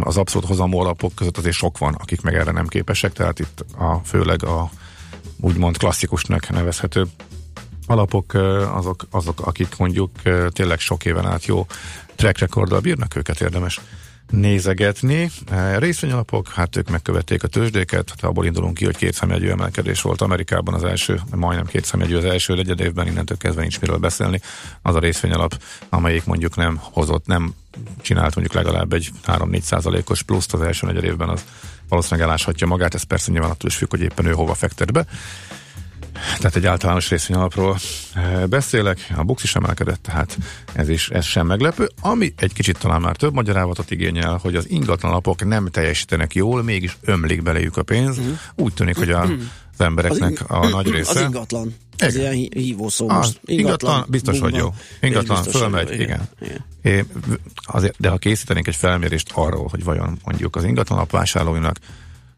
Az abszolút hozamú alapok között azért sok van, akik meg erre nem képesek, tehát itt a, főleg a úgymond klasszikusnak nevezhető alapok azok, azok, akik mondjuk tényleg sok éven át jó track recorddal bírnak, őket érdemes nézegetni. Részvényalapok, hát ők megkövették a tőzsdéket, hát abból indulunk ki, hogy két szemjegyű emelkedés volt Amerikában az első, majdnem két szemjegyű az első negyed évben, innentől kezdve nincs miről beszélni. Az a részvényalap, amelyik mondjuk nem hozott, nem csinált mondjuk legalább egy 3-4 százalékos pluszt az első negyed évben, az valószínűleg eláshatja magát, ez persze nyilván attól is függ, hogy éppen ő hova fektet be. Tehát egy általános részvényalapról beszélek, a Bux is emelkedett, tehát ez is ez sem meglepő. Ami egy kicsit talán már több magyarávatot igényel, hogy az ingatlan alapok nem teljesítenek jól, mégis ömlik belejük a pénz. Uh-huh. Úgy tűnik, hogy a, az embereknek az a nagy része... Az ingatlan. Ez ilyen hívó szó most. Ingatlan, ingatlan biztos, hogy jó. Ingatlan fölmegy, igen. igen. igen. É, azért, de ha készítenénk egy felmérést arról, hogy vajon mondjuk az ingatlan alapvásárlóinak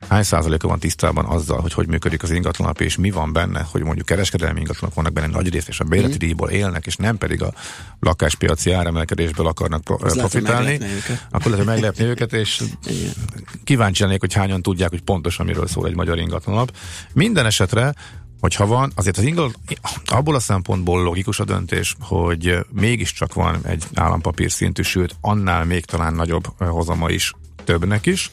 hány százaléka van tisztában azzal, hogy hogy működik az ingatlanap, és mi van benne, hogy mondjuk kereskedelmi ingatlanok vannak benne nagy részt, és a bérleti mm. díjból élnek, és nem pedig a lakáspiaci áremelkedésből akarnak pro- profitálni, akkor lehet, hogy meglepni őket, és kíváncsi lennék, hogy hányan tudják, hogy pontosan miről szól egy magyar ingatlanap. Minden esetre hogyha van, azért az ingatlan, abból a szempontból logikus a döntés, hogy mégiscsak van egy állampapír szintű, sőt, annál még talán nagyobb hozama is többnek is,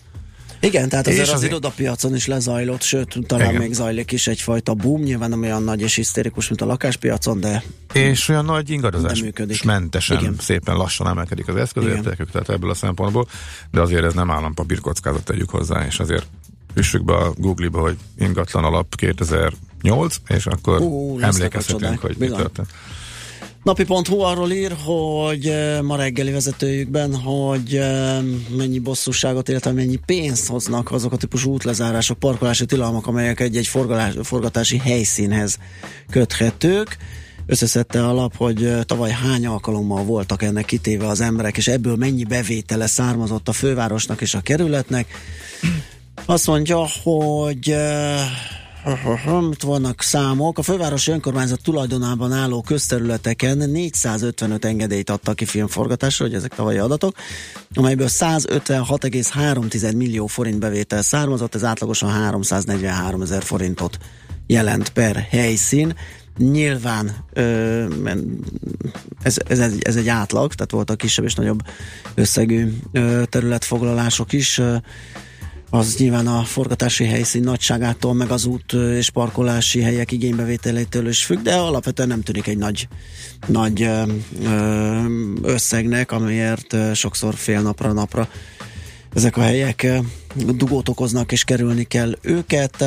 igen, tehát azért az, az irodapiacon is lezajlott, sőt, talán Igen. még zajlik is egyfajta boom, nyilván nem olyan nagy és hisztérikus, mint a lakáspiacon, de és olyan nagy ingadozás működik. mentesen, Igen. szépen lassan emelkedik az eszközértékük, tehát ebből a szempontból, de azért ez nem állampapír kockázat tegyük hozzá, és azért üssük be a Google-ba, hogy ingatlan alap 2008, és akkor Ó, emlékezhetünk, hogy mi történt. Napi.hu arról ír, hogy eh, ma reggeli vezetőjükben, hogy eh, mennyi bosszúságot, illetve mennyi pénzt hoznak azok a típusú útlezárások, parkolási tilalmak, amelyek egy-egy forgatási helyszínhez köthetők. Összeszedte a lap, hogy eh, tavaly hány alkalommal voltak ennek kitéve az emberek, és ebből mennyi bevétele származott a fővárosnak és a kerületnek. Azt mondja, hogy itt vannak számok. A fővárosi önkormányzat tulajdonában álló közterületeken 455 engedélyt adtak ki filmforgatásra, hogy ezek tavalyi adatok, amelyből 156,3 millió forint bevétel származott, ez átlagosan 343 ezer forintot jelent per helyszín. Nyilván ö, ez, ez, egy, ez egy átlag, tehát voltak kisebb és nagyobb összegű ö, területfoglalások is. Ö, az nyilván a forgatási helyszín nagyságától, meg az út és parkolási helyek igénybevételétől is függ, de alapvetően nem tűnik egy nagy, nagy összegnek, amiért sokszor fél napra napra ezek a helyek dugót okoznak, és kerülni kell őket.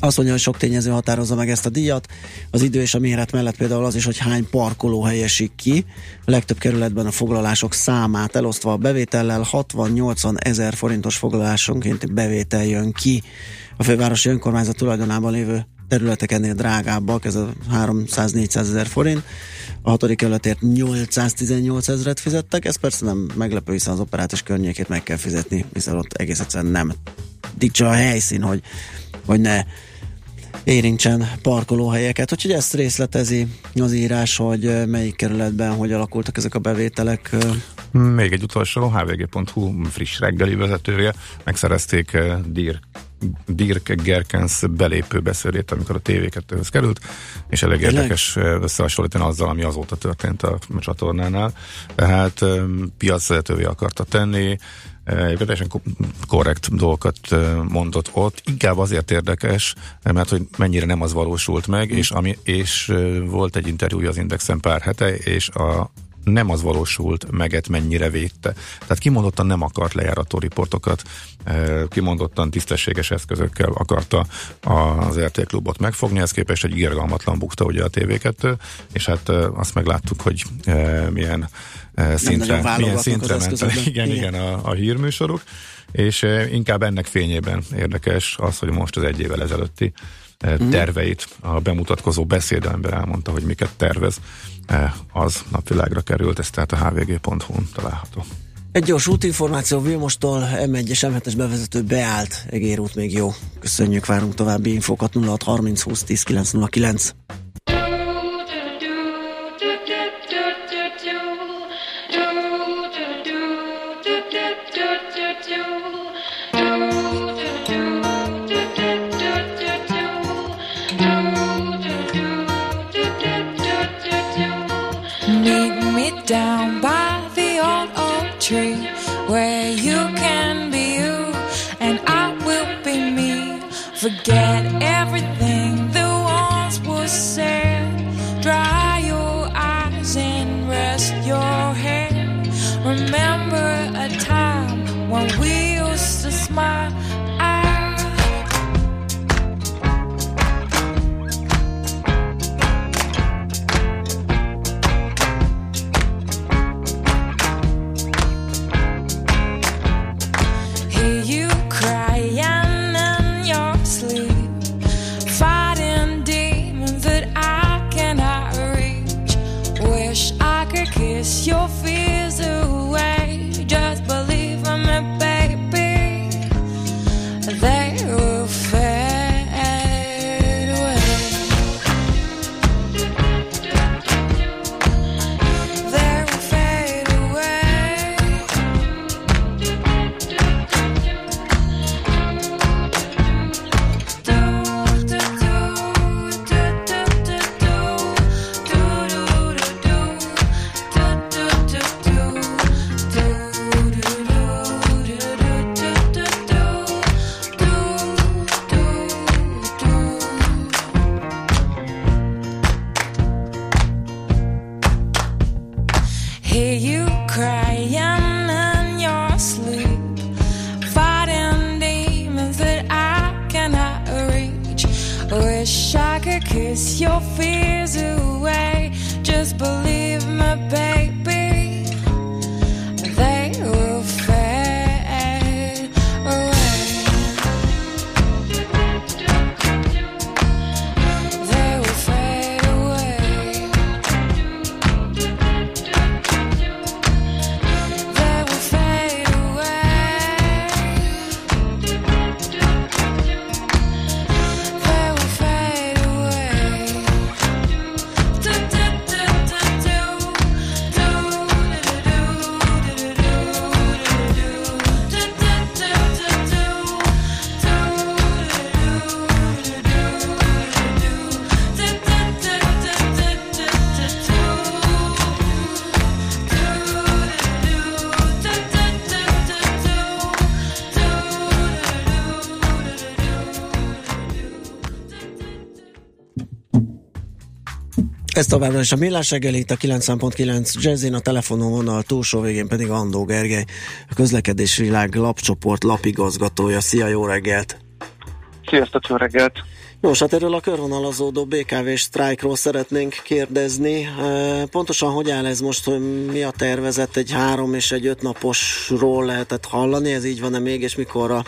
Azt mondja, hogy sok tényező határozza meg ezt a díjat. Az idő és a méret mellett például az is, hogy hány parkoló esik ki. A legtöbb kerületben a foglalások számát elosztva a bevétellel 60-80 ezer forintos foglalásonként bevétel jön ki. A fővárosi önkormányzat tulajdonában lévő területek ennél drágábbak, ez a 300-400 ezer forint. A hatodik kerületért 818 ezeret fizettek, ez persze nem meglepő, hiszen az operátus környékét meg kell fizetni, hiszen ott egész egyszerűen nem dicsa a helyszín, hogy, hogy ne érintsen parkolóhelyeket. Úgyhogy ezt részletezi az írás, hogy melyik kerületben hogy alakultak ezek a bevételek. Még egy utolsó, hvg.hu friss reggeli vezetője, megszerezték Dirk Dirk Gerkens belépő beszélét, amikor a TV2-höz került, és elég érdekes összehasonlítani azzal, ami azóta történt a csatornánál. Tehát piacvezetővé akarta tenni, teljesen korrekt dolgokat mondott ott. Inkább azért érdekes, mert hogy mennyire nem az valósult meg, mm. és, ami, és volt egy interjúja az Indexen pár hete, és a nem az valósult meget mennyire védte. Tehát kimondottan nem akart lejárató riportokat, kimondottan tisztességes eszközökkel akarta az RT klubot megfogni, ez képest egy irgalmatlan bukta ugye a TV2, és hát azt megláttuk, hogy milyen szintre, milyen szintre ment. Igen, igen, igen a, a hírműsorok és inkább ennek fényében érdekes az, hogy most az egy évvel ezelőtti. Terveit a bemutatkozó beszédemben elmondta, hogy miket tervez, eh, az napvilágra került, ez tehát a hvg.hu-n található. Egy gyors útinformáció Vilmostól M1 és M7-es bevezető beállt, egérút még jó. Köszönjük, várunk további infókat 0630 20 10 909. Ez továbbra is a Millás reggel itt a 90.9 Jazzin, a telefonon vonal túlsó végén pedig Andó Gergely, a közlekedési világ lapcsoport lapigazgatója. Szia, jó reggelt! Sziasztok, jó reggelt! Nos, hát erről a körvonalazódó BKV sztrájkról szeretnénk kérdezni. Pontosan hogy áll ez most, hogy mi a tervezet? Egy három és egy öt naposról lehetett hallani, ez így van-e még, és mikorra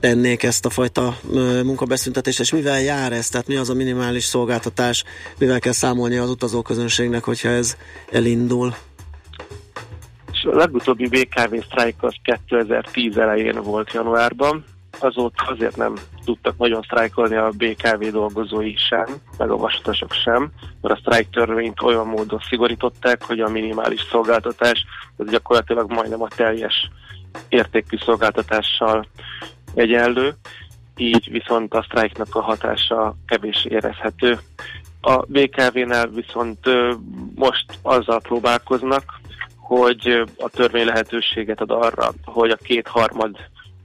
tennék ezt a fajta munkabeszüntetést, és mivel jár ez? Tehát mi az a minimális szolgáltatás, mivel kell számolni az utazóközönségnek, hogyha ez elindul? A legutóbbi BKV sztrájk az 2010 elején volt januárban, azóta azért nem tudtak nagyon sztrájkolni a BKV dolgozói sem, meg a vasutasok sem, mert a sztrájk törvényt olyan módon szigorították, hogy a minimális szolgáltatás az gyakorlatilag majdnem a teljes értékű szolgáltatással egyenlő, így viszont a sztrájknak a hatása kevés érezhető. A BKV-nál viszont most azzal próbálkoznak, hogy a törvény lehetőséget ad arra, hogy a kétharmad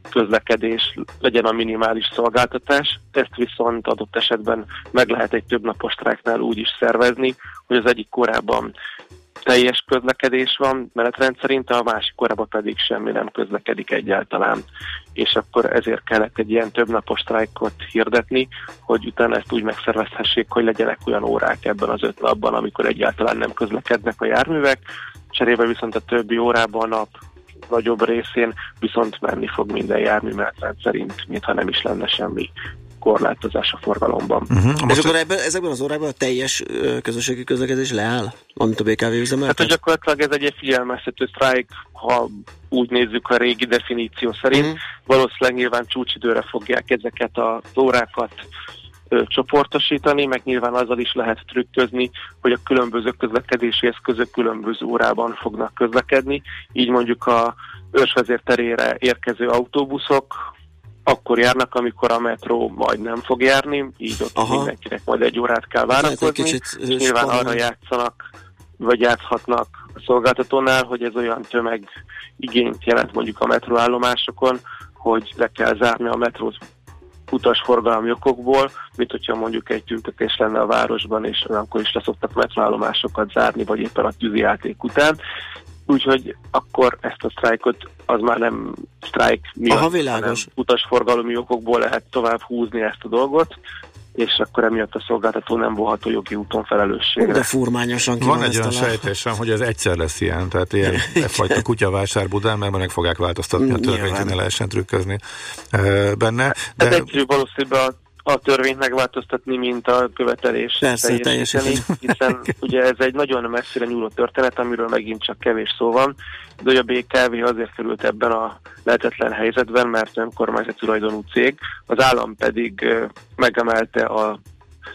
közlekedés legyen a minimális szolgáltatás. Ezt viszont adott esetben meg lehet egy több napos sztrájknál úgy is szervezni, hogy az egyik korábban teljes közlekedés van menetrend szerint, a másik korában pedig semmi nem közlekedik egyáltalán. És akkor ezért kellett egy ilyen több napos sztrájkot hirdetni, hogy utána ezt úgy megszervezhessék, hogy legyenek olyan órák ebben az öt napban, amikor egyáltalán nem közlekednek a járművek, cserébe viszont a többi órában a nap nagyobb részén viszont menni fog minden járműmenetrend szerint, mintha nem is lenne semmi korlátozás a forgalomban. Uh-huh. És akkor ebben, ezekben az órákban a teljes közösségi közlekedés leáll, amit a BKV Hát, üzemeltet? hogy gyakorlatilag ez egy ilyen figyelmeztető sztrájk, ha úgy nézzük a régi definíció szerint, Mhm. valószínűleg nyilván csúcsidőre fogják ezeket az órákat csoportosítani, meg nyilván azzal is lehet trükközni, hogy a különböző közlekedési eszközök különböző órában fognak közlekedni, így mondjuk a őrsvezér terére érkező autóbuszok akkor járnak, amikor a metró majd nem fog járni, így ott Aha. mindenkinek majd egy órát kell egy várakozni, kicsit, és nyilván arra játszanak, vagy játszhatnak a szolgáltatónál, hogy ez olyan tömeg igényt jelent mondjuk a metróállomásokon, hogy le kell zárni a metrót utasforgalmi okokból, mint hogyha mondjuk egy tüntetés lenne a városban, és olyankor is leszoktak metróállomásokat zárni, vagy éppen a tűzijáték után. Úgyhogy akkor ezt a sztrájkot az már nem sztrájk miatt, Aha, világos. hanem utasforgalmi okokból lehet tovább húzni ezt a dolgot, és akkor emiatt a szolgáltató nem volható jogi úton felelősségre. De furmányosan ki Van van egy olyan sejtésem, hogy ez egyszer lesz ilyen, tehát ilyen fajta kutyavásár Budán, mert meg fogják változtatni a törvényt, ne lehessen trükközni e, benne. Ez De egyszerű valószínűleg a, a törvényt megváltoztatni, mint a követelés Persze, teljesíteni, hiszen ugye ez egy nagyon messzire nyúló történet, amiről megint csak kevés szó van, de hogy a BKV azért került ebben a lehetetlen helyzetben, mert önkormányzati tulajdonú cég, az állam pedig megemelte a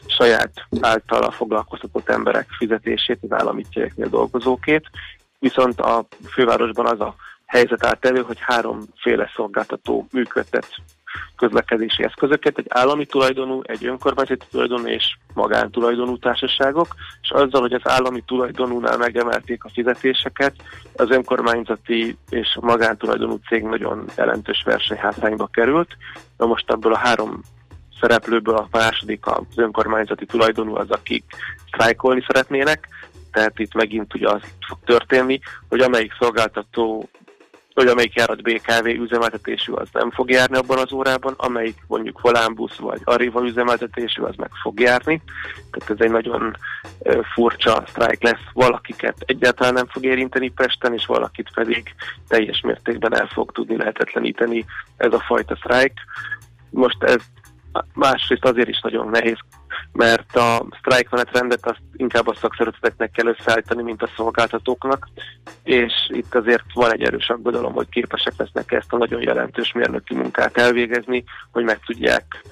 saját általa foglalkoztatott emberek fizetését, az állami cégeknél dolgozókét, viszont a fővárosban az a helyzet állt elő, hogy háromféle szolgáltató működtet közlekedési eszközöket, egy állami tulajdonú, egy önkormányzati tulajdonú és magántulajdonú társaságok, és azzal, hogy az állami tulajdonúnál megemelték a fizetéseket, az önkormányzati és magántulajdonú cég nagyon jelentős versenyhátrányba került. Na most ebből a három szereplőből a második az önkormányzati tulajdonú az, akik sztrájkolni szeretnének, tehát itt megint ugye az fog történni, hogy amelyik szolgáltató hogy amelyik járat BKV üzemeltetésű, az nem fog járni abban az órában, amelyik mondjuk Volánbusz vagy Arriva üzemeltetésű, az meg fog járni. Tehát ez egy nagyon furcsa sztrájk lesz. Valakiket egyáltalán nem fog érinteni Pesten, és valakit pedig teljes mértékben el fog tudni lehetetleníteni ez a fajta sztrájk. Most ez másrészt azért is nagyon nehéz, mert a sztrájkmenetrendet azt inkább a szakszervezeteknek kell összeállítani, mint a szolgáltatóknak, és itt azért van egy erős aggodalom, hogy képesek lesznek ezt a nagyon jelentős mérnöki munkát elvégezni, hogy meg tudják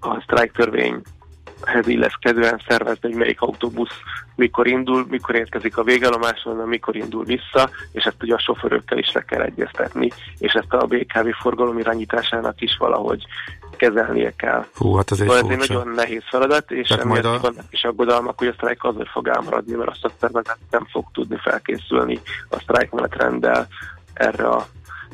a sztrájktörvényhez illeszkedően szervezni, hogy melyik autóbusz mikor indul, mikor érkezik a végállomáson, mikor indul vissza, és ezt ugye a sofőrökkel is le kell egyeztetni, és ezt a BKV forgalom irányításának is valahogy kezelnie kell. Hú, hát ez egy Szóval ez egy nagyon nehéz feladat, és Tehát emiatt a- vannak is aggodalmak, hogy a sztrájk azért fog elmaradni, mert a szakszervezet nem fog tudni felkészülni a sztrájkmenetrenddel erre a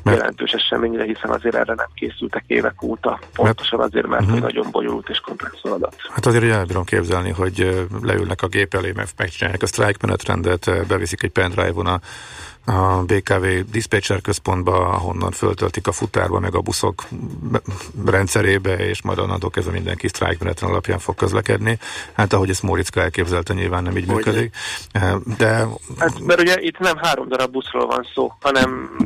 Mert- jelentős eseményre, hiszen azért erre nem készültek évek óta, pontosan azért, mert hogy nagyon bonyolult és komplex feladat. Hát azért el bírom képzelni, hogy leülnek a gép elé, meg megcsinálják a sztrájkmenetrendet, ö, beviszik egy pendrive-on a, a BKV dispatcher központba, ahonnan föltöltik a futárba, meg a buszok be- rendszerébe, és majd onnantól kezdve mindenki sztrájkmenetrend alapján fog közlekedni. Hát ahogy ezt Móriczka elképzelte, nyilván nem így működik. Ö, De Hát, mert ugye itt nem három darab buszról van szó, hanem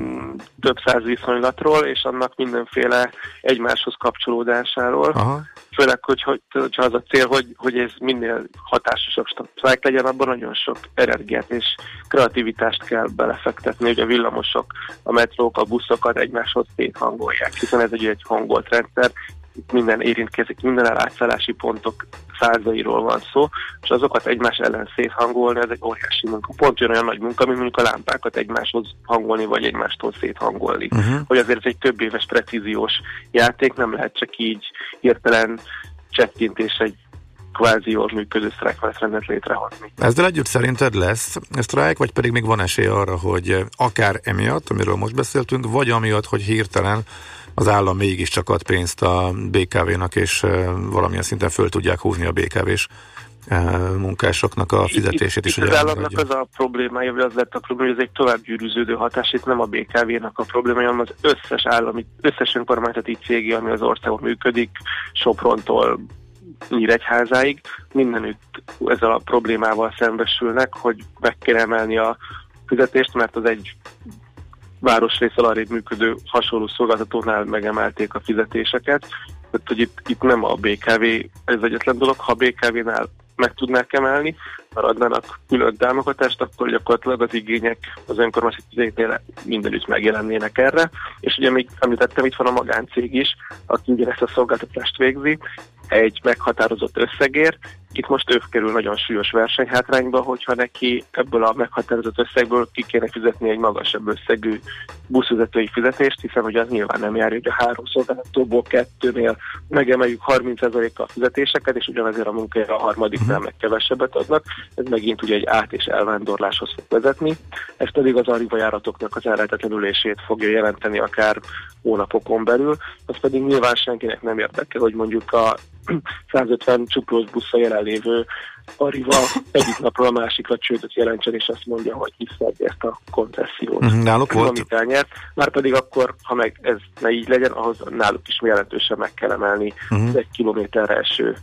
több száz viszonylatról, és annak mindenféle egymáshoz kapcsolódásáról. aha, Főleg, hogy, hogy, hogyha az a cél, hogy, hogy ez minél hatásosabb sztrájk legyen, abban nagyon sok energiát és kreativitást kell belefektetni, hogy a villamosok, a metrók, a buszokat egymáshoz széthangolják, hiszen ez egy, egy hangolt rendszer, itt minden érintkezik, minden elátszállási pontok százairól van szó, és azokat egymás ellen széthangolni, ez egy óriási munka. Pont olyan nagy munka, mint mondjuk a lámpákat egymáshoz hangolni, vagy egymástól széthangolni. uh-huh. Hogy azért ez egy több éves precíziós játék, nem lehet csak így hirtelen csettint és egy kvázi jól működő sztrájkmenetrendet létrehozni. Ezzel együtt szerinted lesz sztrájk, vagy pedig még van esély arra, hogy akár emiatt, amiről most beszéltünk, vagy amiatt, hogy hirtelen az állam mégiscsak ad pénzt a BKV-nak, és valamilyen szinten föl tudják húzni a BKV-s munkásoknak a fizetését is, Itt, az államnak elmaradjon. az a problémája, vagy az lett a probléma, hogy ez egy tovább gyűrűződő hatás, itt nem a BKV-nak a problémája, hanem az összes állami, összes önkormányzati cégé, ami az országon működik, Soprontól Nyíregyházáig, mindenütt ezzel a problémával szembesülnek, hogy meg kell emelni a fizetést, mert az egy városrészsel arrébb működő hasonló szolgáltatónál megemelték a fizetéseket. Tehát, hogy itt, itt nem a BKV ez egyetlen dolog, ha a BKV-nál meg tudnák emelni, maradnának külön támogatást, akkor gyakorlatilag az igények az önkormányzatnél mindenütt megjelennének erre. És ugye még említettem, itt van a magáncég is, aki ugyanezt a szolgáltatást végzi, egy meghatározott összegért. Itt most ő kerül nagyon súlyos versenyhátrányba, hogyha neki ebből a meghatározott összegből ki kéne fizetni egy magasabb összegű buszvezetői fizetést, hiszen hogy az nyilván nem jár, hogy a három szolgáltatóból kettőnél megemeljük 30%-kal a fizetéseket, és ugyanazért a munkájára a harmadiknál meg kevesebbet adnak. Ez megint ugye egy át- és elvándorláshoz fog vezetni. Ez pedig az arriva járatoknak az ellehetetlenülését fogja jelenteni akár hónapokon belül. Az pedig nyilván senkinek nem érdekel, hogy mondjuk a 150 csuklós buszra jelenlévő Arriva egyik napról a másikra csődöt jelentsen, és azt mondja, hogy hiszed ezt a koncesziót. Mhm, Náluk volt? Amit elnyert. Már pedig akkor, ha meg ez ne így legyen, ahhoz náluk is jelentősen meg kell emelni az egy kilométerre eső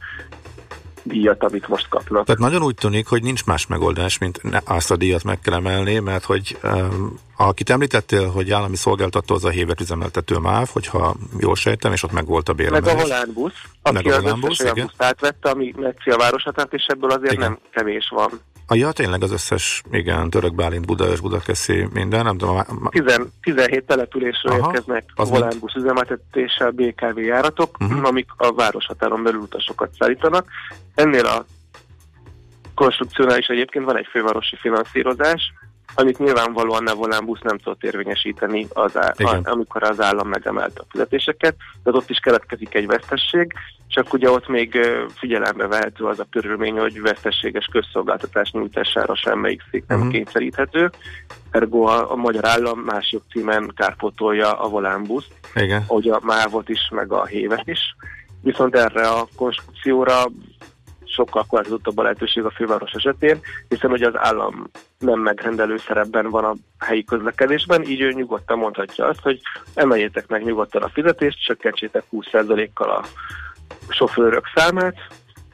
díjat, amit most kapnak. Tehát nagyon úgy tűnik, hogy nincs más megoldás, mint azt a díjat meg kell emelni, mert hogy um, akit említettél, hogy állami szolgáltató az a hévet üzemeltető MÁV, hogyha jól sejtem, és ott meg volt a Meg a béremelés. Volán busz, Meg aki a az Volán összes olyan buszt átvette, ami metszi a városhatát, és ebből azért Igen. nem kevés van. A ja, tényleg az összes, igen, Török Bálint, Budaörs, Budakeszi, minden, nem tudom, a- a- 10, 17 településről Aha, érkeznek az Volán busz üzemeltetéssel BKV járatok, uh-huh. amik a városhatáron belül utasokat szállítanak. Ennél a konstrukciónál is egyébként van egy fővárosi finanszírozás, amit nyilvánvalóan ne Volán busz nem tudott érvényesíteni, az á- a, amikor az állam megemelte a fizetéseket, de ott is keletkezik egy vesztesség, csak ugye ott még figyelembe vehető az a körülmény, hogy vesztességes közszolgáltatás nyújtására semmelyik szék nem Mhm. kényszeríthető, ergo a, a magyar állam más jogcímen kárpótolja a volánbuszt, igen. hogy a mávot is, meg a hévet is. Viszont erre a konstrukcióra sokkal korlátozottabb a lehetőség a főváros esetén, hiszen ugye az állam nem megrendelő szerepben van a helyi közlekedésben, így ő nyugodtan mondhatja azt, hogy emeljétek meg nyugodtan a fizetést, csökkentsétek 20%-kal a sofőrök számát,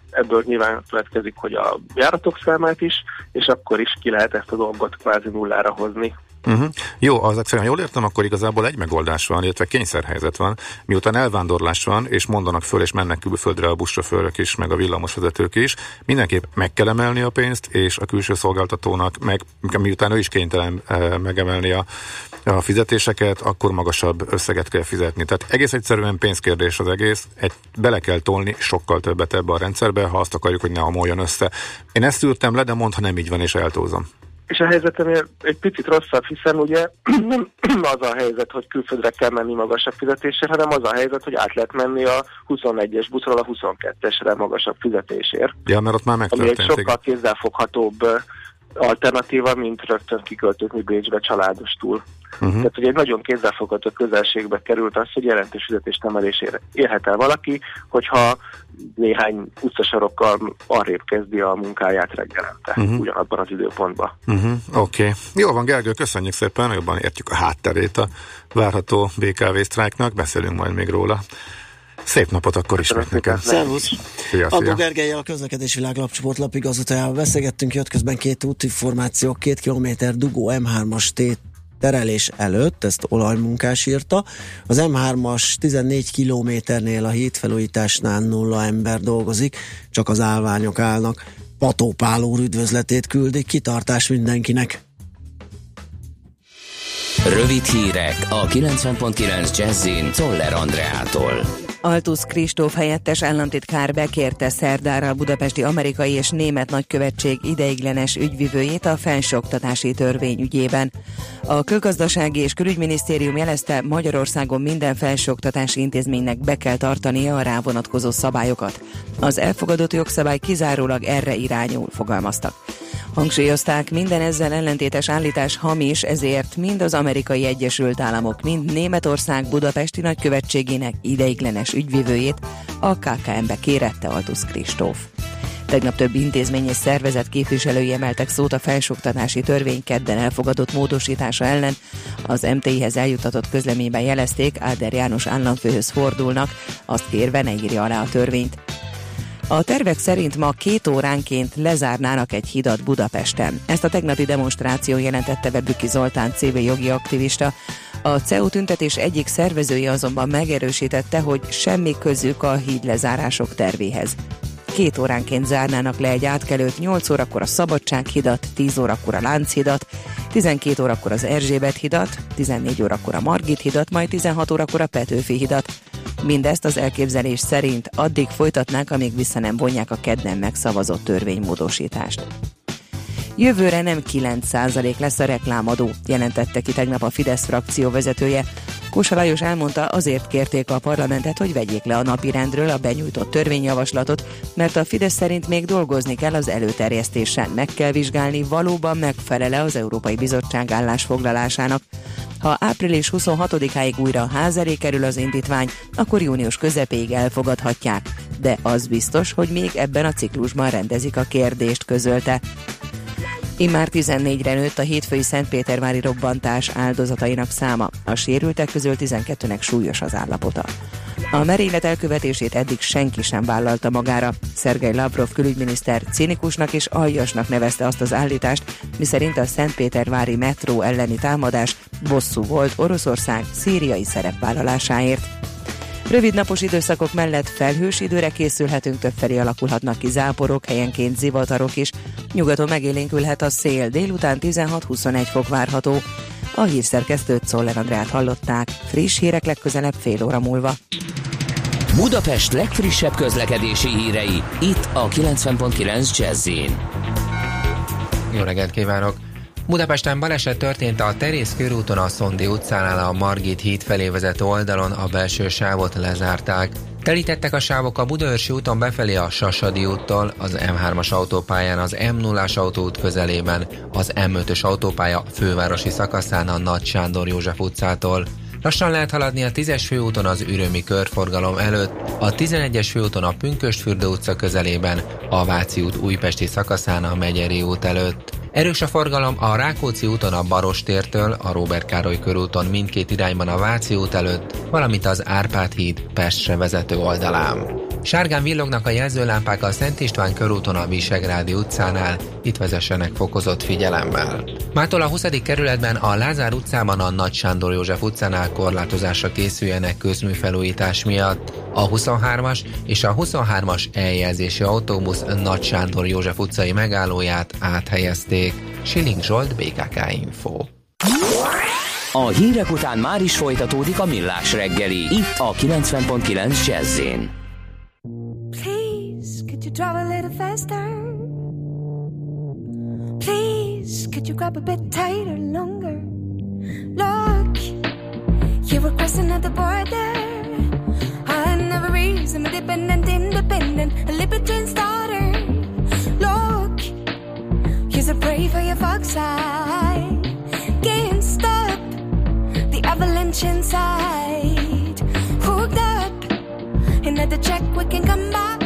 ebből nyilván következik, hogy a járatok számát is, és akkor is ki lehet ezt a dolgot kvázi nullára hozni. Uh-huh. Jó, az egyszerűen jól értem, akkor igazából egy megoldás van, illetve kényszerhelyzet van. Miután elvándorlás van, és mondanak föl, és mennek külföldre a buszsofőrök is, meg a villamosvezetők is, mindenképp meg kell emelni a pénzt, és a külső szolgáltatónak, meg miután ő is kénytelen e, megemelni a, a fizetéseket, akkor magasabb összeget kell fizetni. Tehát egész egyszerűen pénzkérdés az egész, egy, bele kell tolni sokkal többet ebbe a rendszerbe, ha azt akarjuk, hogy ne omoljon össze. Én ezt ültem le, de mondd, ha nem így van, és eltózom. És a helyzetem egy picit rosszabb, hiszen ugye nem az a helyzet, hogy külföldre kell menni magasabb fizetésért, hanem az a helyzet, hogy át lehet menni a 21-es buszról a 22-esre magasabb fizetésért. Ja, mert ott már Ami egy megtörtént. sokkal kézzelfoghatóbb alternatíva, mint rögtön kiköltözni Bécsbe családostul. Uh-huh. Tehát, hogy egy nagyon kézzelfogható közelségbe került az, hogy jelentős fizetést emelésére érhet el valaki, hogyha néhány utcasarokkal arrébb kezdi a munkáját reggelente, Mhm. uh-huh. ugyanabban az időpontban. Uh-huh, Oké. Okay. Jó van, Gergő, köszönjük szépen, jobban értjük a hátterét a várható BKV sztrájknak, beszélünk majd még róla. Szép napot akkor ismét neked. Szervusz! Szia, Adó szia. Gergelyel a közlekedési világlapcsoport lapigazgatójával beszélgettünk, jött közben két útinformáció, két kilométer dugó M3-as tét terelés előtt, ezt olajmunkás írta. Az M3-as 14 kilométernél a hídfelújításnál nulla ember dolgozik, csak az állványok állnak. Pató Pál úr üdvözletét küldik, kitartás mindenkinek. Rövid hírek a 90.9 Jazzin Toller Andreától. Altusz Kristóf helyettes államtitkár bekérte szerdára a budapesti amerikai és német nagykövetség ideiglenes ügyvivőjét a felsőoktatási törvény ügyében. A külgazdasági és külügyminisztérium jelezte, Magyarországon minden felsőoktatási intézménynek be kell tartania a rá vonatkozó szabályokat. Az elfogadott jogszabály kizárólag erre irányul, fogalmaztak. Hangsúlyozták, minden ezzel ellentétes állítás hamis, ezért mind az amerikai Egyesült Államok, mind Németország budapesti nagykövetségének ideiglenes ügyvivőjét a KKM-be kérette Altusz Kristóf. Tegnap több intézmény és szervezet képviselői emeltek szót a felsőoktatási törvény kedden elfogadott módosítása ellen. Az MTI-hez eljutatott közleményben jelezték, Áder János államfőhöz fordulnak, azt kérve ne írja alá a törvényt. A tervek szerint ma két óránként lezárnának egy hidat Budapesten. Ezt a tegnapi demonstráció jelentette be Büki Zoltán CV jogi aktivista. A CEU tüntetés egyik szervezője azonban megerősítette, hogy semmi közük a híd lezárások tervéhez. Két óránként zárnának le egy átkelőt, 8 órakor a Szabadsághidat, 10 órakor a Lánchidat, 12 órakor az Erzsébet hidat, 14 órakor a Margit hidat, majd 16 órakor a Petőfi hidat. Mindezt az elképzelés szerint addig folytatnák, amíg vissza nem vonják a kedden megszavazott törvénymódosítást. Jövőre nem 9% lesz a reklámadó, jelentette ki tegnap a Fidesz frakció vezetője. Kósa Lajos elmondta, azért kérték a parlamentet, hogy vegyék le a napirendről a benyújtott törvényjavaslatot, mert a Fidesz szerint még dolgozni kell az előterjesztésen, meg kell vizsgálni, valóban megfelele az Európai Bizottság állásfoglalásának. Ha április 26-áig újra ház elé kerül az indítvány, akkor június közepéig elfogadhatják. De az biztos, hogy még ebben a ciklusban rendezik a kérdést, közölte. Immár 14-re nőtt a hétfői Szentpétervári robbantás áldozatainak száma. A sérültek közül 12-nek súlyos az állapota. A merénylet elkövetését eddig senki sem vállalta magára. Szergej Lavrov külügyminiszter cinikusnak és aljasnak nevezte azt az állítást, miszerint a Szentpétervári metró elleni támadás bosszú volt Oroszország szíriai szerepvállalásáért. Rövid napos időszakok mellett felhős időre készülhetünk, többfelé alakulhatnak ki záporok, helyenként zivatarok is. Nyugaton megélénkülhet a szél, délután 16-21 fok várható. A hírszerkesztőt Szoller Andrát hallották, friss hírek legközelebb fél óra múlva. Budapest legfrissebb közlekedési hírei, itt a 90.9 jazz Jó reggelt kívánok! Budapesten baleset történt a Terész körúton a Szondi utcánál a Margit híd felé vezető oldalon a belső sávot lezárták. Telítettek a sávok a Budaörsi úton befelé a Sasadi úttól, az M3-as autópályán az M0-as autóút közelében, az M5-ös autópálya fővárosi szakaszán a Nagy Sándor József utcától. Lassan lehet haladni a 10-es főúton az ürömi körforgalom előtt, a 11-es főúton a Pünköstfürdő utca közelében, a Váci út újpesti szakaszán a Megyeri út előtt. Erős a forgalom a Rákóczi úton a Barostértől, a Róbert Károly körúton mindkét irányban a Váci út előtt, valamint az Árpád híd Pestre vezető oldalán. Sárgán villognak a jelzőlámpák a Szent István körúton a Visegrádi utcánál, itt vezessenek fokozott figyelemmel. Mától a 20. kerületben a Lázár utcában a Nagy Sándor József utcánál korlátozásra készüljenek közműfelújítás miatt. A 23-as és a 23-as eljelzési autóbusz Nagy Sándor József utcai megállóját áthelyezték. Siling Zsolt, BKK Info. A hírek után már is folytatódik a millás reggeli, itt a 90.9 jazz Please, could you drive a little faster? Please, could you grab a bit tighter, longer? Look, you were crossing at the border. I never reason, independent, independent, a libertine starter. You're so brave for your fox side. Can't stop the avalanche inside. Hooked up, another check we can come by.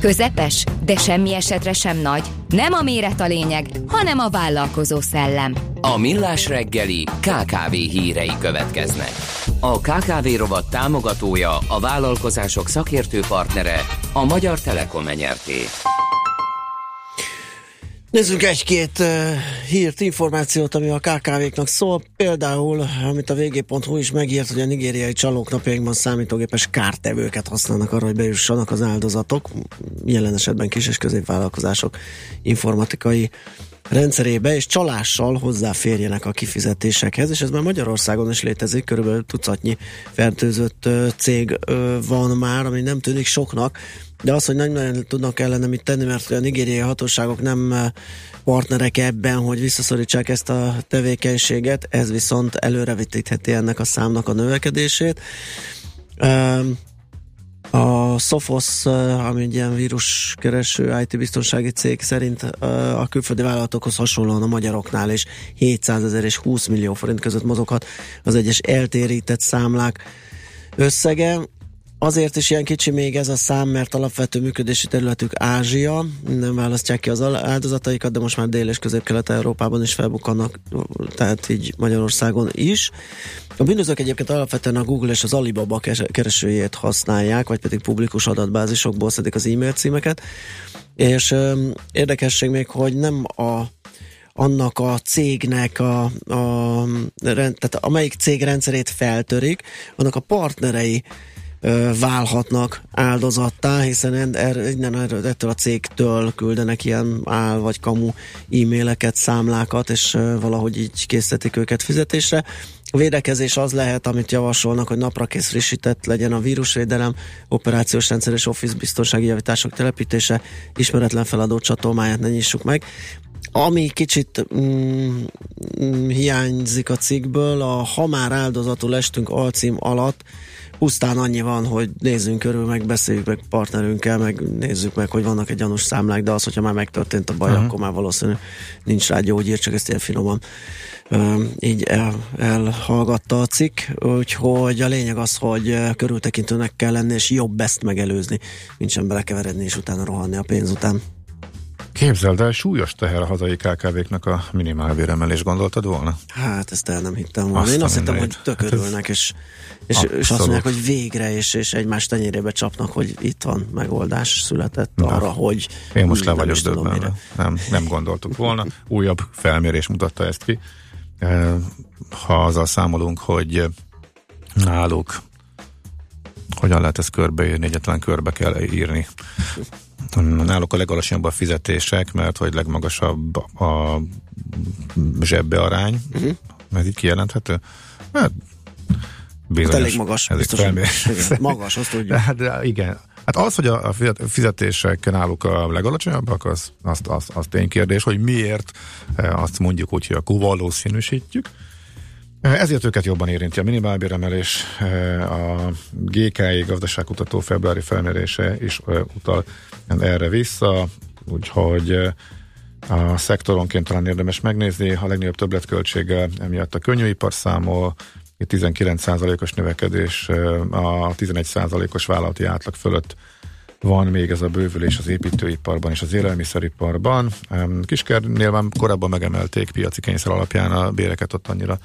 Közepes? De semmi esetre sem nagy. Nem a méret a lényeg, hanem a vállalkozó szellem. A Millás reggeli KKV hírei következnek. A KKV rovat támogatója, a vállalkozások szakértő partnere, a Magyar Telekom enyerté. Nézzünk egy-két uh, hírt, információt, ami a KKV-knak szól. Például, amit a vg.hu is megírt, hogy a nigériai csalók napjainkban számítógépes kártevőket használnak arra, hogy bejussanak az áldozatok, jelen esetben kis és középvállalkozások informatikai rendszerébe, és csalással hozzáférjenek a kifizetésekhez, és ez már Magyarországon is létezik, körülbelül tucatnyi fertőzött cég van már, ami nem tűnik soknak, de az, hogy nem nagyon tudnak ellene mit tenni, mert a nigériai hatóságok nem eh, partnerek ebben, hogy visszaszorítsák ezt a tevékenységet, ez viszont előrevetítheti ennek a számnak a növekedését. Ehm, a Sophos, eh, ami egy ilyen víruskereső IT biztonsági cég szerint eh, a külföldi vállalatokhoz hasonlóan a magyaroknál is 700 ezer és 20 millió forint között mozoghat az egyes eltérített számlák összege. Azért is ilyen kicsi még ez a szám, mert alapvető működési területük Ázsia, nem választják ki az áldozataikat, de most már Dél- és Közép-Kelet-Európában is felbukkannak, tehát így Magyarországon is. A bűnözők egyébként alapvetően a Google és az Alibaba keresőjét használják, vagy pedig publikus adatbázisokból szedik az e-mail címeket, és ö, érdekesség még, hogy nem a annak a cégnek a, a tehát amelyik cég rendszerét feltörik, annak a partnerei válhatnak áldozattá, hiszen er, innen ettől a cégtől küldenek ilyen áll vagy kamu e-maileket, számlákat, és valahogy így készítik őket fizetésre. A védekezés az lehet, amit javasolnak, hogy napra kész frissített legyen a vírusvédelem, operációs rendszer és office biztonsági javítások telepítése, ismeretlen feladó csatolmáját ne nyissuk meg. Ami kicsit mm, mm, hiányzik a cikkből, a ha már áldozatul estünk alcím alatt, pusztán annyi van, hogy nézzünk körül, meg beszéljük meg partnerünkkel, meg nézzük meg, hogy vannak egy gyanús számlák, de az, hogyha már megtörtént a baj, uh-huh. akkor már valószínű nincs rá gyógyír, csak ezt ilyen finoman uh, így el, elhallgatta a cikk, úgyhogy a lényeg az, hogy körültekintőnek kell lenni, és jobb ezt megelőzni, mint sem belekeveredni, és utána rohanni a pénz után. Képzeld el, súlyos teher a hazai KKV-knak a minimálbéremelés, gondoltad volna? Hát ezt el nem hittem volna. Azt Én azt hittem, hogy tök hát örülnek, és, és, és azt mondják, hogy végre, és, és egymás tenyérébe csapnak, hogy itt van megoldás született Na, arra, hogy... Én most le vagyok döbbenve. Nem, nem gondoltuk volna. Újabb felmérés mutatta ezt ki. Ha azzal számolunk, hogy náluk hogyan lehet ezt körbeírni, egyetlen körbe kell írni náluk a legalacsonyabb a fizetések, mert hogy legmagasabb a zsebbe arány. Uh-huh. Ez így kijelenthető? Hát, bizonyos, hát elég magas, biztos. Magas, azt tudjuk. Hát, de igen. Hát az, hogy a fizetések náluk a legalacsonyabbak, az, az, az, az ténykérdés, hogy miért eh, azt mondjuk úgy, hogy akkor valószínűsítjük. Eh, ezért őket jobban érinti a minimálbéremelés. Eh, a GKI gazdaságkutató februári felmérése is utal erre vissza, úgyhogy a szektoronként talán érdemes megnézni, a legnagyobb többletköltsége emiatt a könnyűipar számol, 19%-os növekedés a 11%-os vállalati átlag fölött van még ez a bővülés az építőiparban és az élelmiszeriparban. Kiskernél már korábban megemelték piaci kényszer alapján a béreket, ott annyira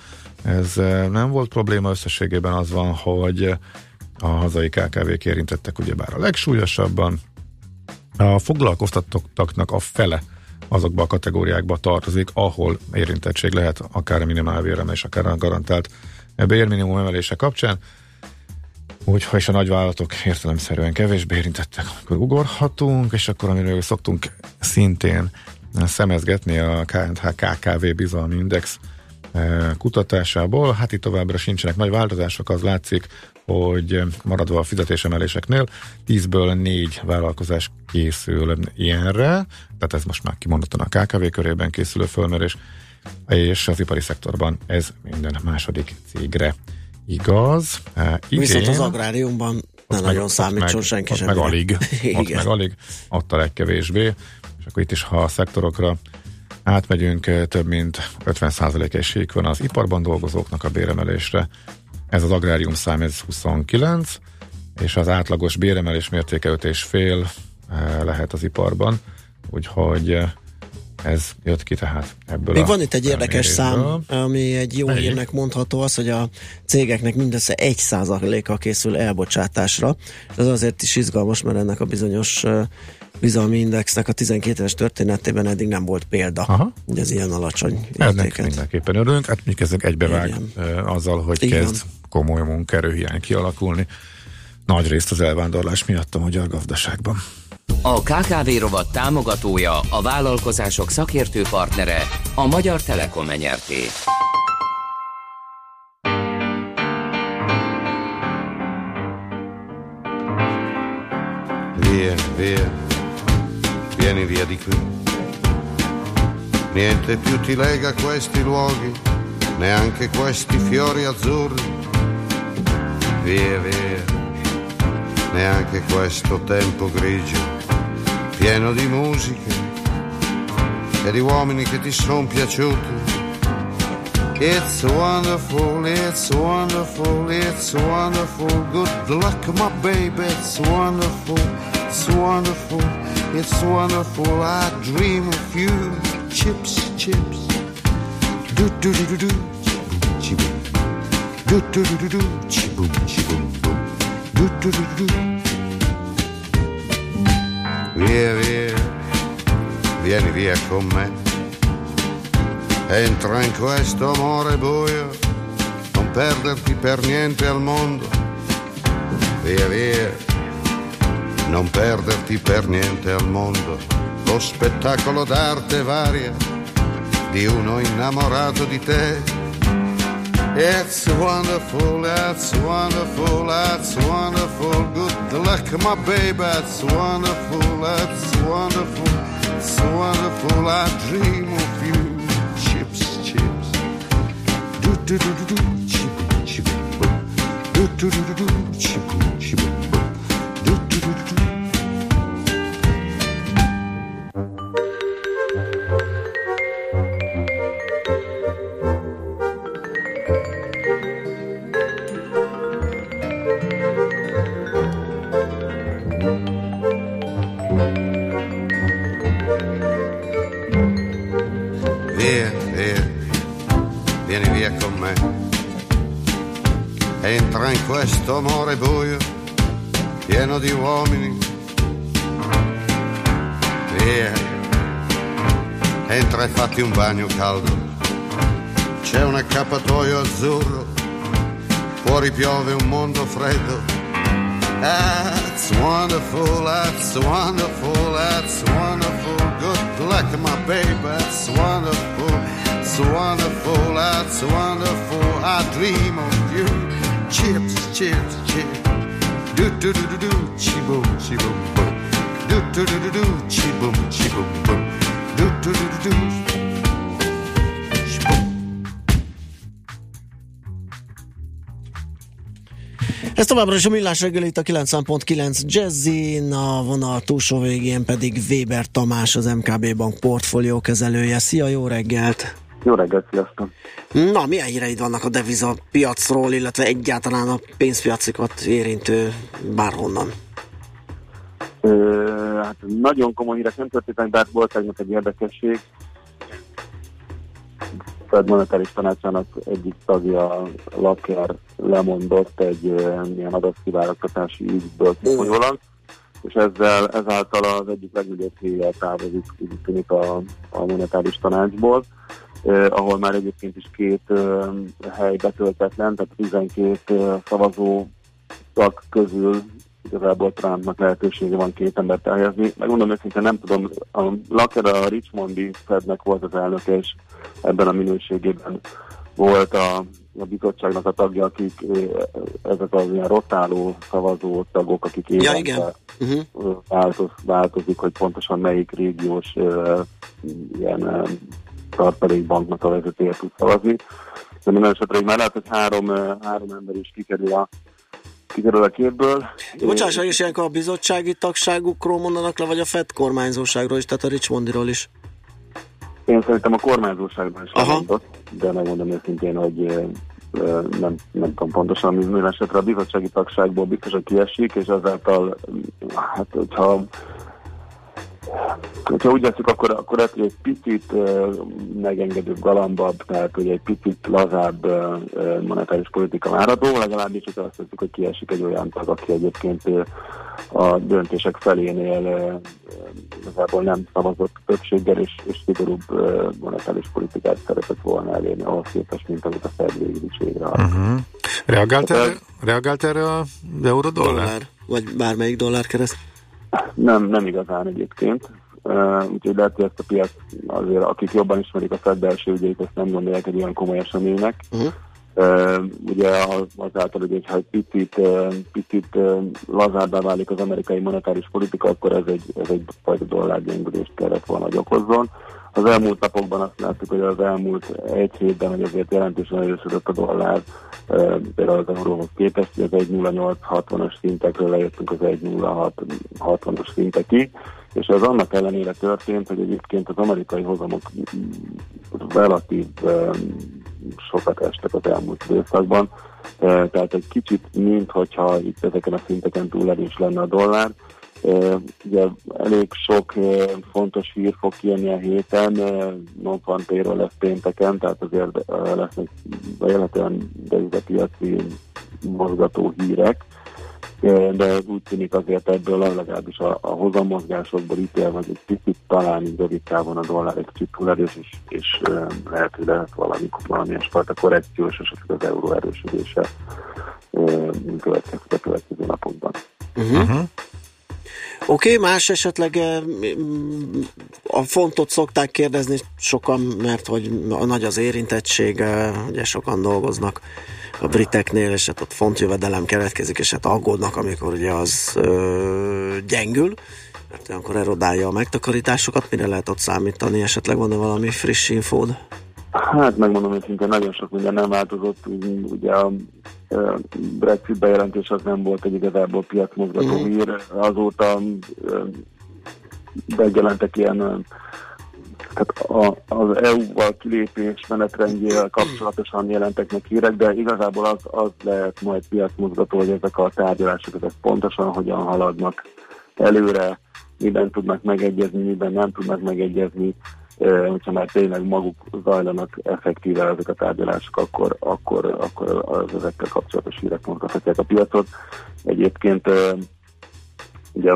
ez nem volt probléma, összességében az van, hogy a hazai KKV-k érintettek ugyebár a legsúlyosabban, a foglalkoztatottaknak a fele azokba a kategóriákba tartozik, ahol érintettség lehet akár a minimálvéremelés, akár a garantált bérminimum emelése kapcsán. Úgyhogy is a nagyvállalatok értelemszerűen kevésbé érintettek, akkor ugorhatunk, és akkor amiről szoktunk szintén szemezgetni a KNH KKV bizalmi index eh, kutatásából. Hát itt továbbra sincsenek nagy változások, az látszik, hogy maradva a fizetésemeléseknél 10-ből 4 vállalkozás készül ilyenre, tehát ez most már kimondottan a KKV körében készülő fölmérés, és az ipari szektorban ez minden második cégre igaz. E, Viszont az agráriumban nem nagyon számítson senki ott meg alig, ott meg alig, ott a legkevésbé, és akkor itt is, ha a szektorokra átmegyünk, több mint 50% esélyük van az iparban dolgozóknak a béremelésre, ez az agrárium szám, ez 29, és az átlagos béremelés mértéke 5,5 lehet az iparban, úgyhogy eh, ez jött ki tehát ebből Még a van itt egy érdekes szám, ami egy jó Melyik? hírnek mondható, az, hogy a cégeknek mindössze egy százaléka készül elbocsátásra. Ez azért is izgalmas, mert ennek a bizonyos bizalmi indexnek a 12 éves történetében eddig nem volt példa, Aha. hogy ez ilyen alacsony Ennek értéket. mindenképpen örülünk, hát mondjuk ez egybevág Igen. azzal, hogy Igen. kezd komoly munkaerőhiány kialakulni. Nagy részt az elvándorlás miatt a magyar gazdaságban. A KKV rovat támogatója, a vállalkozások szakértő partnere, a Magyar Telekom enyerté. Via, via, vieni via di qui. Niente più ti lega questi luoghi, neanche questi fiori azzurri. Via, via, neanche questo tempo grigio, pieno di e di uomini che ti sono piaciuti. It's wonderful, it's wonderful, it's wonderful. Good luck, my baby, it's wonderful, it's wonderful, it's wonderful. I dream of you, chips, chips. Do do do do do, chiboom, chiboom. Do do do do do, chiboom, chiboom, boom. Do do do do do. Via, via, vieni via con me. Entra in questo amore buio, non perderti per niente al mondo. Via via, non perderti per niente al mondo. Lo spettacolo d'arte varia di uno innamorato di te. It's wonderful, it's wonderful, it's wonderful. Good luck, my baby, it's wonderful, it's wonderful, it's wonderful. I dream of you chips, chips. Do do do do do, chip, chip. Do do do do do, chip, questo amore buio, pieno di uomini. Via, entra e fatti un bagno caldo. C'è un accappatoio azzurro, fuori piove un mondo freddo. That's wonderful, that's wonderful, that's wonderful. Good luck, my baby, that's wonderful, it's wonderful, that's wonderful. I dream of you. Chips, chips, chips. Do do do do do, chi boom, chi boom boom. Do do do do do, chi boom, chi boom boom. Do do do do do. Ez továbbra is a millás reggel itt a 90.9 Jazzin, a vonal túlsó végén pedig Weber Tamás, az MKB Bank portfólió kezelője. Szia, jó reggelt! Jó reggelt, sziasztok! Na, milyen híreid vannak a deviza piacról, illetve egyáltalán a pénzpiacokat érintő bárhonnan? Ö, hát nagyon komoly hírek nem történtek, de hát volt tegnap egy érdekesség. Fed monetáris tanácsának egyik tagja, Laker lemondott egy ö, ilyen adatkiválasztatási ügyből kifolyólag, és ezzel, ezáltal az egyik legnagyobb célja távozik, úgy tűnik a, a monetáris tanácsból, ahol már egyébként is két hely betöltetlen, tehát 12 eh, szavazó tag közül igazából Trumpnak lehetősége van két embert elhelyezni. Megmondom őszintén, nem tudom, a Laker a Richmondi Fednek volt az elnöke, és ebben a minőségében volt a, a bizottságnak a tagja, akik ezek az ilyen rotáló szavazó tagok, akik Ja, igen. Uh-huh. változ, változik, hogy pontosan melyik régiós uh, ilyen uh, tartalékbanknak a vezetője tud szavazni. De minden esetre már lehet, hogy három, három ember is kikerül a, kikerül a képből. Bocsáss meg, és ilyenkor a bizottsági tagságukról mondanak le, vagy a Fed kormányzóságról is, tehát a Richmondiról is. Én szerintem a kormányzóságban is lemondott, de megmondom őszintén, hogy nem, nem tudom pontosan, minden esetre a bizottsági tagságból biztosan kiesik, és ezáltal, hát hogyha Ha úgy veszük, akkor, akkor lehet, hogy egy picit megengedőbb, galambabb, tehát hogy egy picit lazább monetáris politika várható, legalábbis, hogyha azt veszük, hogy kiesik egy olyan tag, aki egyébként a döntések felénél igazából nem szavazott többséggel, és, és szigorúbb monetáris politikát szeretett volna elérni ahhoz képest, mint amit a Fed végül is végre uh-huh. Reagált, erre, reagált erre a euró-dollár? Dollár, vagy bármelyik dollár kereszt? Nem, nem igazán egyébként. Uh, úgyhogy lehet, hogy ezt a piac azért, akik jobban ismerik a Fed belső ügyeit, ezt nem gondolják egy olyan komoly eseménynek. Uh-huh. Uh, ugye az, azáltal, hogy ha egy picit, uh, picit uh, lazábbá válik az amerikai monetáris politika, akkor ez egy, ez egy fajta dollárgyengülést kellett volna, hogy okozzon. Az elmúlt napokban azt láttuk, hogy az elmúlt egy hétben, hogy azért jelentősen erősödött a dollár, például az euróhoz képest, hogy az 1.0860-as szintekről lejöttünk az 1.0660-as szintekig, és ez annak ellenére történt, hogy egyébként az amerikai hozamok relatív sokat estek az elmúlt időszakban, tehát egy kicsit, minthogyha itt ezeken a szinteken túl erős lenne a dollár, ugye elég sok fontos hír fog kijönni a héten, non lesz pénteken, tehát azért lesznek bejelentően devizapiaci mozgató hírek, de úgy tűnik azért ebből legalábbis a, a hozammozgásokból ítélve, hogy egy picit talán így rövid távon a dollár egy kicsit túl erős, és, és lehet, hogy lehet valami, valamilyen fajta korrekciós, és az euró erősödése következik a következő napokban. Uh-huh. Oké, okay, más esetleg a fontot szokták kérdezni sokan, mert hogy a nagy az érintettség, ugye sokan dolgoznak a briteknél, és hát ott fontjövedelem keletkezik, és hát aggódnak, amikor ugye az ö, gyengül, mert akkor erodálja a megtakarításokat, mire lehet ott számítani, esetleg van-e valami friss infód? Hát megmondom, hogy szinte nagyon sok minden nem változott, ugye a Brexit bejelentés az nem volt egy igazából piacmozgató mm. hír, azóta megjelentek ilyen tehát a, az EU-val kilépés menetrendjével kapcsolatosan jelentek meg hírek, de igazából az, az lehet majd piacmozgató, hogy ezek a tárgyalások ezek pontosan hogyan haladnak előre, miben tudnak megegyezni, miben nem tudnak megegyezni, hogyha már tényleg maguk zajlanak effektíve ezek a tárgyalások, akkor, akkor, akkor az ezekkel kapcsolatos hírek mozgathatják a piacot. Egyébként ugye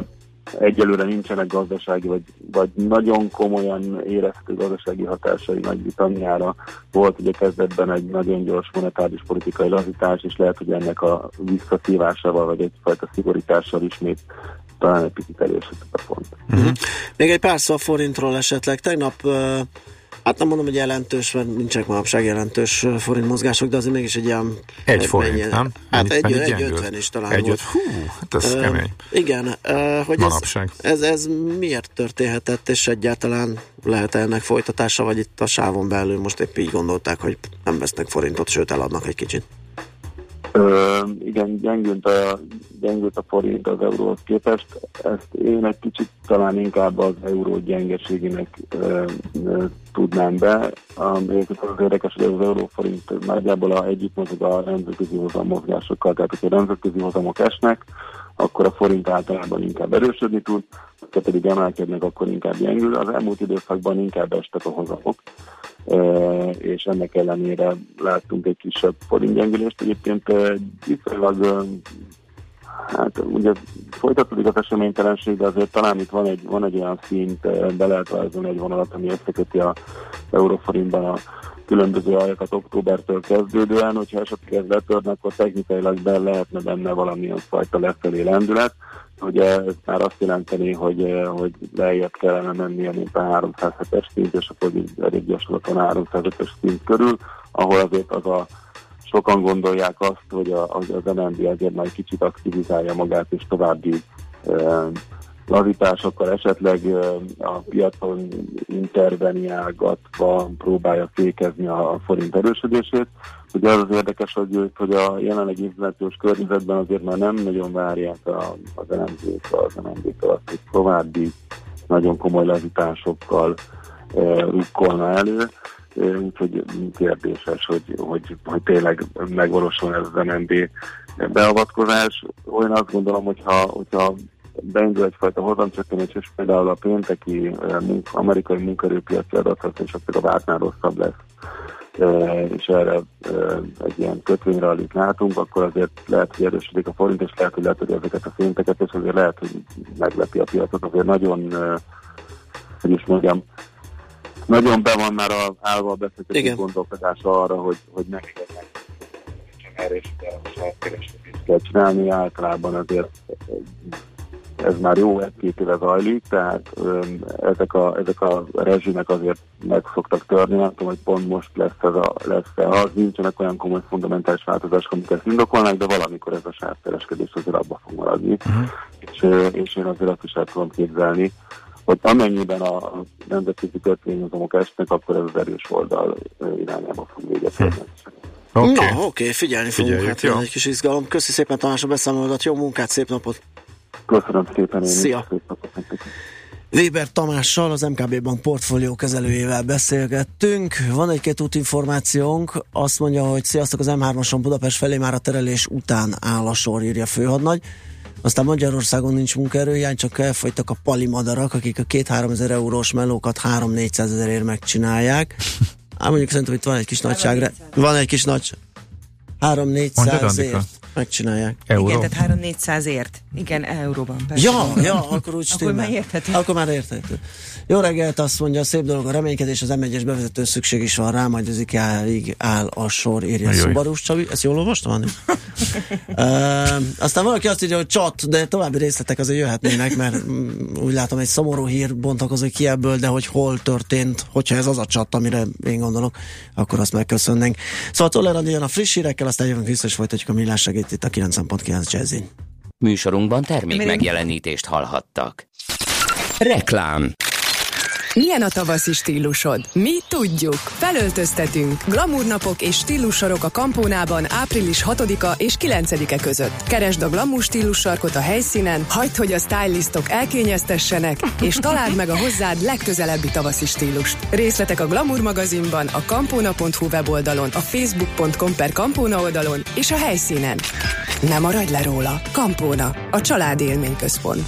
egyelőre nincsenek gazdasági, vagy, vagy nagyon komolyan érezhető gazdasági hatásai Nagy-Britanniára. Volt ugye kezdetben egy nagyon gyors monetáris politikai lazítás, és lehet, hogy ennek a visszaszívásával, vagy egyfajta szigorítással ismét talán egy picit erősödött a font. Uh-huh. Még egy pár szó a forintról esetleg. Tegnap uh, Hát nem mondom, hogy jelentős, mert nincsenek manapság jelentős forint mozgások, de azért mégis egy ilyen... Egy forint, mennyi, nem? Hát egy, egy, egy ötven is talán egy volt. Hú, hát ez uh, kemény. Igen, uh, hogy manapság. Ez, ez, ez miért történhetett, és egyáltalán lehet -e ennek folytatása, vagy itt a sávon belül most épp így gondolták, hogy nem vesznek forintot, sőt eladnak egy kicsit? Ö, igen, gyengült a, gyengült a forint az euróhoz képest. Ezt én egy kicsit talán inkább az euró gyengeségének ö, ö, tudnám be. Um, az érdekes, hogy az euróforint nagyjából a együtt mozog a nemzetközi hozam mozgásokkal, tehát hogyha nemzetközi hozamok esnek, akkor a forint általában inkább erősödni tud, ha pedig emelkednek, akkor inkább gyengül. Az elmúlt időszakban inkább estek a hozamok és ennek ellenére láttunk egy kisebb forintgyengülést. Egyébként viszonylag Hát ugye folytatódik az eseménytelenség, de azért talán itt van egy, van egy olyan szint, be lehet rajzolni egy vonalat, ami összeköti a euróforintban a különböző aljakat októbertől kezdődően, hogyha esetleg ez letörne, akkor technikailag be lehetne benne valamilyen fajta lefelé lendület. Ugye ez már azt jelenteni, hogy, hogy lejjebb kellene mennie, mint a 307-es szint, és akkor elég gyorsan 305-es szint körül, ahol azért az a sokan gondolják azt, hogy, a, hogy az MNB azért majd kicsit aktivizálja magát, és további e, lazításokkal esetleg a piacon interveniálgatva próbálja fékezni a forint erősödését. Ugye az az érdekes, hogy, hogy a jelenlegi inflációs környezetben azért már nem nagyon várják a, az LMZ-től, az LMZ-től azt, hogy további nagyon komoly lazításokkal e, rukkolna elő úgyhogy kérdéses, hogy, hogy, hogy tényleg megvalósul ez az MNB beavatkozás. Olyan azt gondolom, hogyha, hogyha beindul egyfajta hozamcsökkenés, és például a pénteki munka, amerikai munkerőpiaci és akkor a vártnál rosszabb lesz, és erre egy ilyen kötvényrallit látunk, akkor azért lehet, hogy erősödik a forint, és lehet, hogy hogy ezeket a szinteket, és azért lehet, hogy meglepi a piacot. Azért nagyon, hogy is mondjam, nagyon be van már a, állva a beszélgetés gondolkodása arra, hogy, hogy megérnek erre is kell csinálni, általában azért ez már jó egy-két éve zajlik, tehát öm, ezek, a, ezek a rezsimek azért meg szoktak törni, nem tudom, hogy pont most lesz ez a, lesz -e. Az nincsenek olyan komoly fundamentális változások, amik ezt indokolnak, de valamikor ez a sávkereskedés azért abba fog maradni. Uh-huh. És, és én azért azt is el tudom képzelni, hogy amennyiben a nemzetközi kötvényhozamok esnek, akkor ez az erős oldal irányába fog véget hm. Okay. Na, oké, okay, figyelni fogunk, Figyeljük, hát egy kis izgalom. Köszi szépen Tamás a beszámolódat, jó munkát, szép napot! Köszönöm szépen, én Szia. Weber Tamással, az MKB Bank portfólió kezelőjével beszélgettünk. Van egy-két útinformációnk, azt mondja, hogy sziasztok, az M3-ason Budapest felé már a terelés után áll a sor, írja főhadnagy. Aztán Magyarországon nincs munkaerőhiány, csak elfogytak a palimadarak, akik a 2-3 ezer eurós melókat 3-400 ezerért megcsinálják. Ám mondjuk szerintem itt van egy kis nagyságra. Van egy kis nagy... 3-400 ért megcsinálják. Euró? Igen, tehát 3-400 ért. Igen, euróban. Persze. Ja, ja, akkor úgy Akkor már érthető. Akkor már érthető. Jó reggelt, azt mondja, szép dolog a reménykedés, az M1-es bevezető szükség is van rá, majd az IKEA-ig áll a sor, írja Szubarus Csabi. Ezt jól olvastam, Anni? uh, aztán valaki azt írja, hogy csat, de további részletek azért jöhetnének, mert mm, úgy látom, egy szomorú hír bontakozik ki ebből, de hogy hol történt, hogyha ez az a csat, amire én gondolok, akkor azt megköszönnénk. Szóval Toller a friss hírekkel, aztán jövünk vissza, és folytatjuk a millás segít itt a 9.9 Jazzin. Műsorunkban termék megjelenítést hallhattak. Reklám milyen a tavaszi stílusod? Mi tudjuk. Felöltöztetünk. Glamour és stílussorok a Kampónában április 6-a és 9-e között. Keresd a glamour stílus sarkot a helyszínen, hagyd, hogy a stylistok elkényeztessenek, és találd meg a hozzád legközelebbi tavaszi stílust. Részletek a Glamour magazinban, a kampóna.hu weboldalon, a facebook.com per kampóna oldalon és a helyszínen. Ne maradj le róla. Kampóna, a család élményközpont.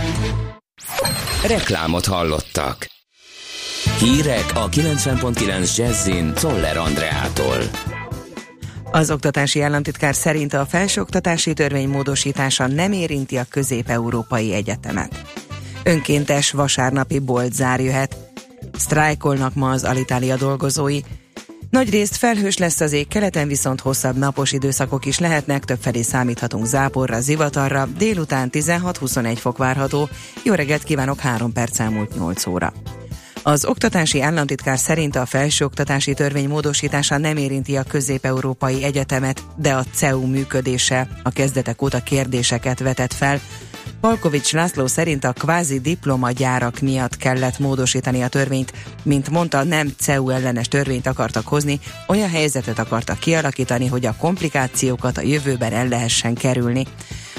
Reklámot hallottak. Hírek a 90.9 Jazzin Toller Andreától. Az oktatási államtitkár szerint a felsőoktatási törvény módosítása nem érinti a közép-európai egyetemet. Önkéntes vasárnapi bolt zár jöhet. Sztrájkolnak ma az Alitália dolgozói, nagy részt felhős lesz az ég, keleten viszont hosszabb napos időszakok is lehetnek, többfelé számíthatunk záporra, zivatarra, délután 16-21 fok várható. Jó reggelt kívánok, 3 perc elmúlt 8 óra. Az oktatási államtitkár szerint a felsőoktatási törvény módosítása nem érinti a közép-európai egyetemet, de a CEU működése a kezdetek óta kérdéseket vetett fel, Palkovics László szerint a kvázi diplomagyárak miatt kellett módosítani a törvényt, mint mondta, nem CEU ellenes törvényt akartak hozni, olyan helyzetet akartak kialakítani, hogy a komplikációkat a jövőben el lehessen kerülni.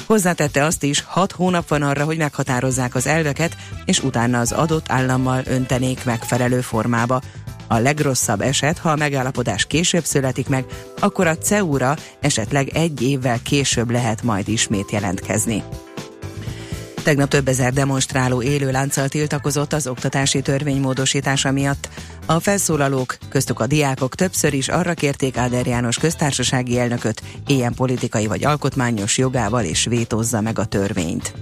Hozzátette azt is, hat hónap van arra, hogy meghatározzák az elveket, és utána az adott állammal öntenék megfelelő formába. A legrosszabb eset, ha a megállapodás később születik meg, akkor a CEU-ra esetleg egy évvel később lehet majd ismét jelentkezni. Tegnap több ezer demonstráló élő lánccal tiltakozott az oktatási törvény módosítása miatt. A felszólalók, köztük a diákok többször is arra kérték Áder János köztársasági elnököt, ilyen politikai vagy alkotmányos jogával és vétózza meg a törvényt.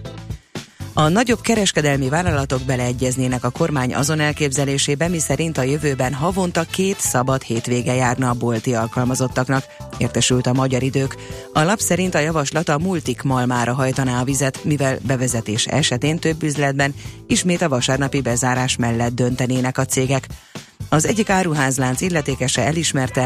A nagyobb kereskedelmi vállalatok beleegyeznének a kormány azon elképzelésébe, miszerint a jövőben havonta két szabad hétvége járna a bolti alkalmazottaknak, értesült a magyar idők. A lap szerint a javaslat a multik malmára hajtaná a vizet, mivel bevezetés esetén több üzletben ismét a vasárnapi bezárás mellett döntenének a cégek. Az egyik áruházlánc illetékese elismerte,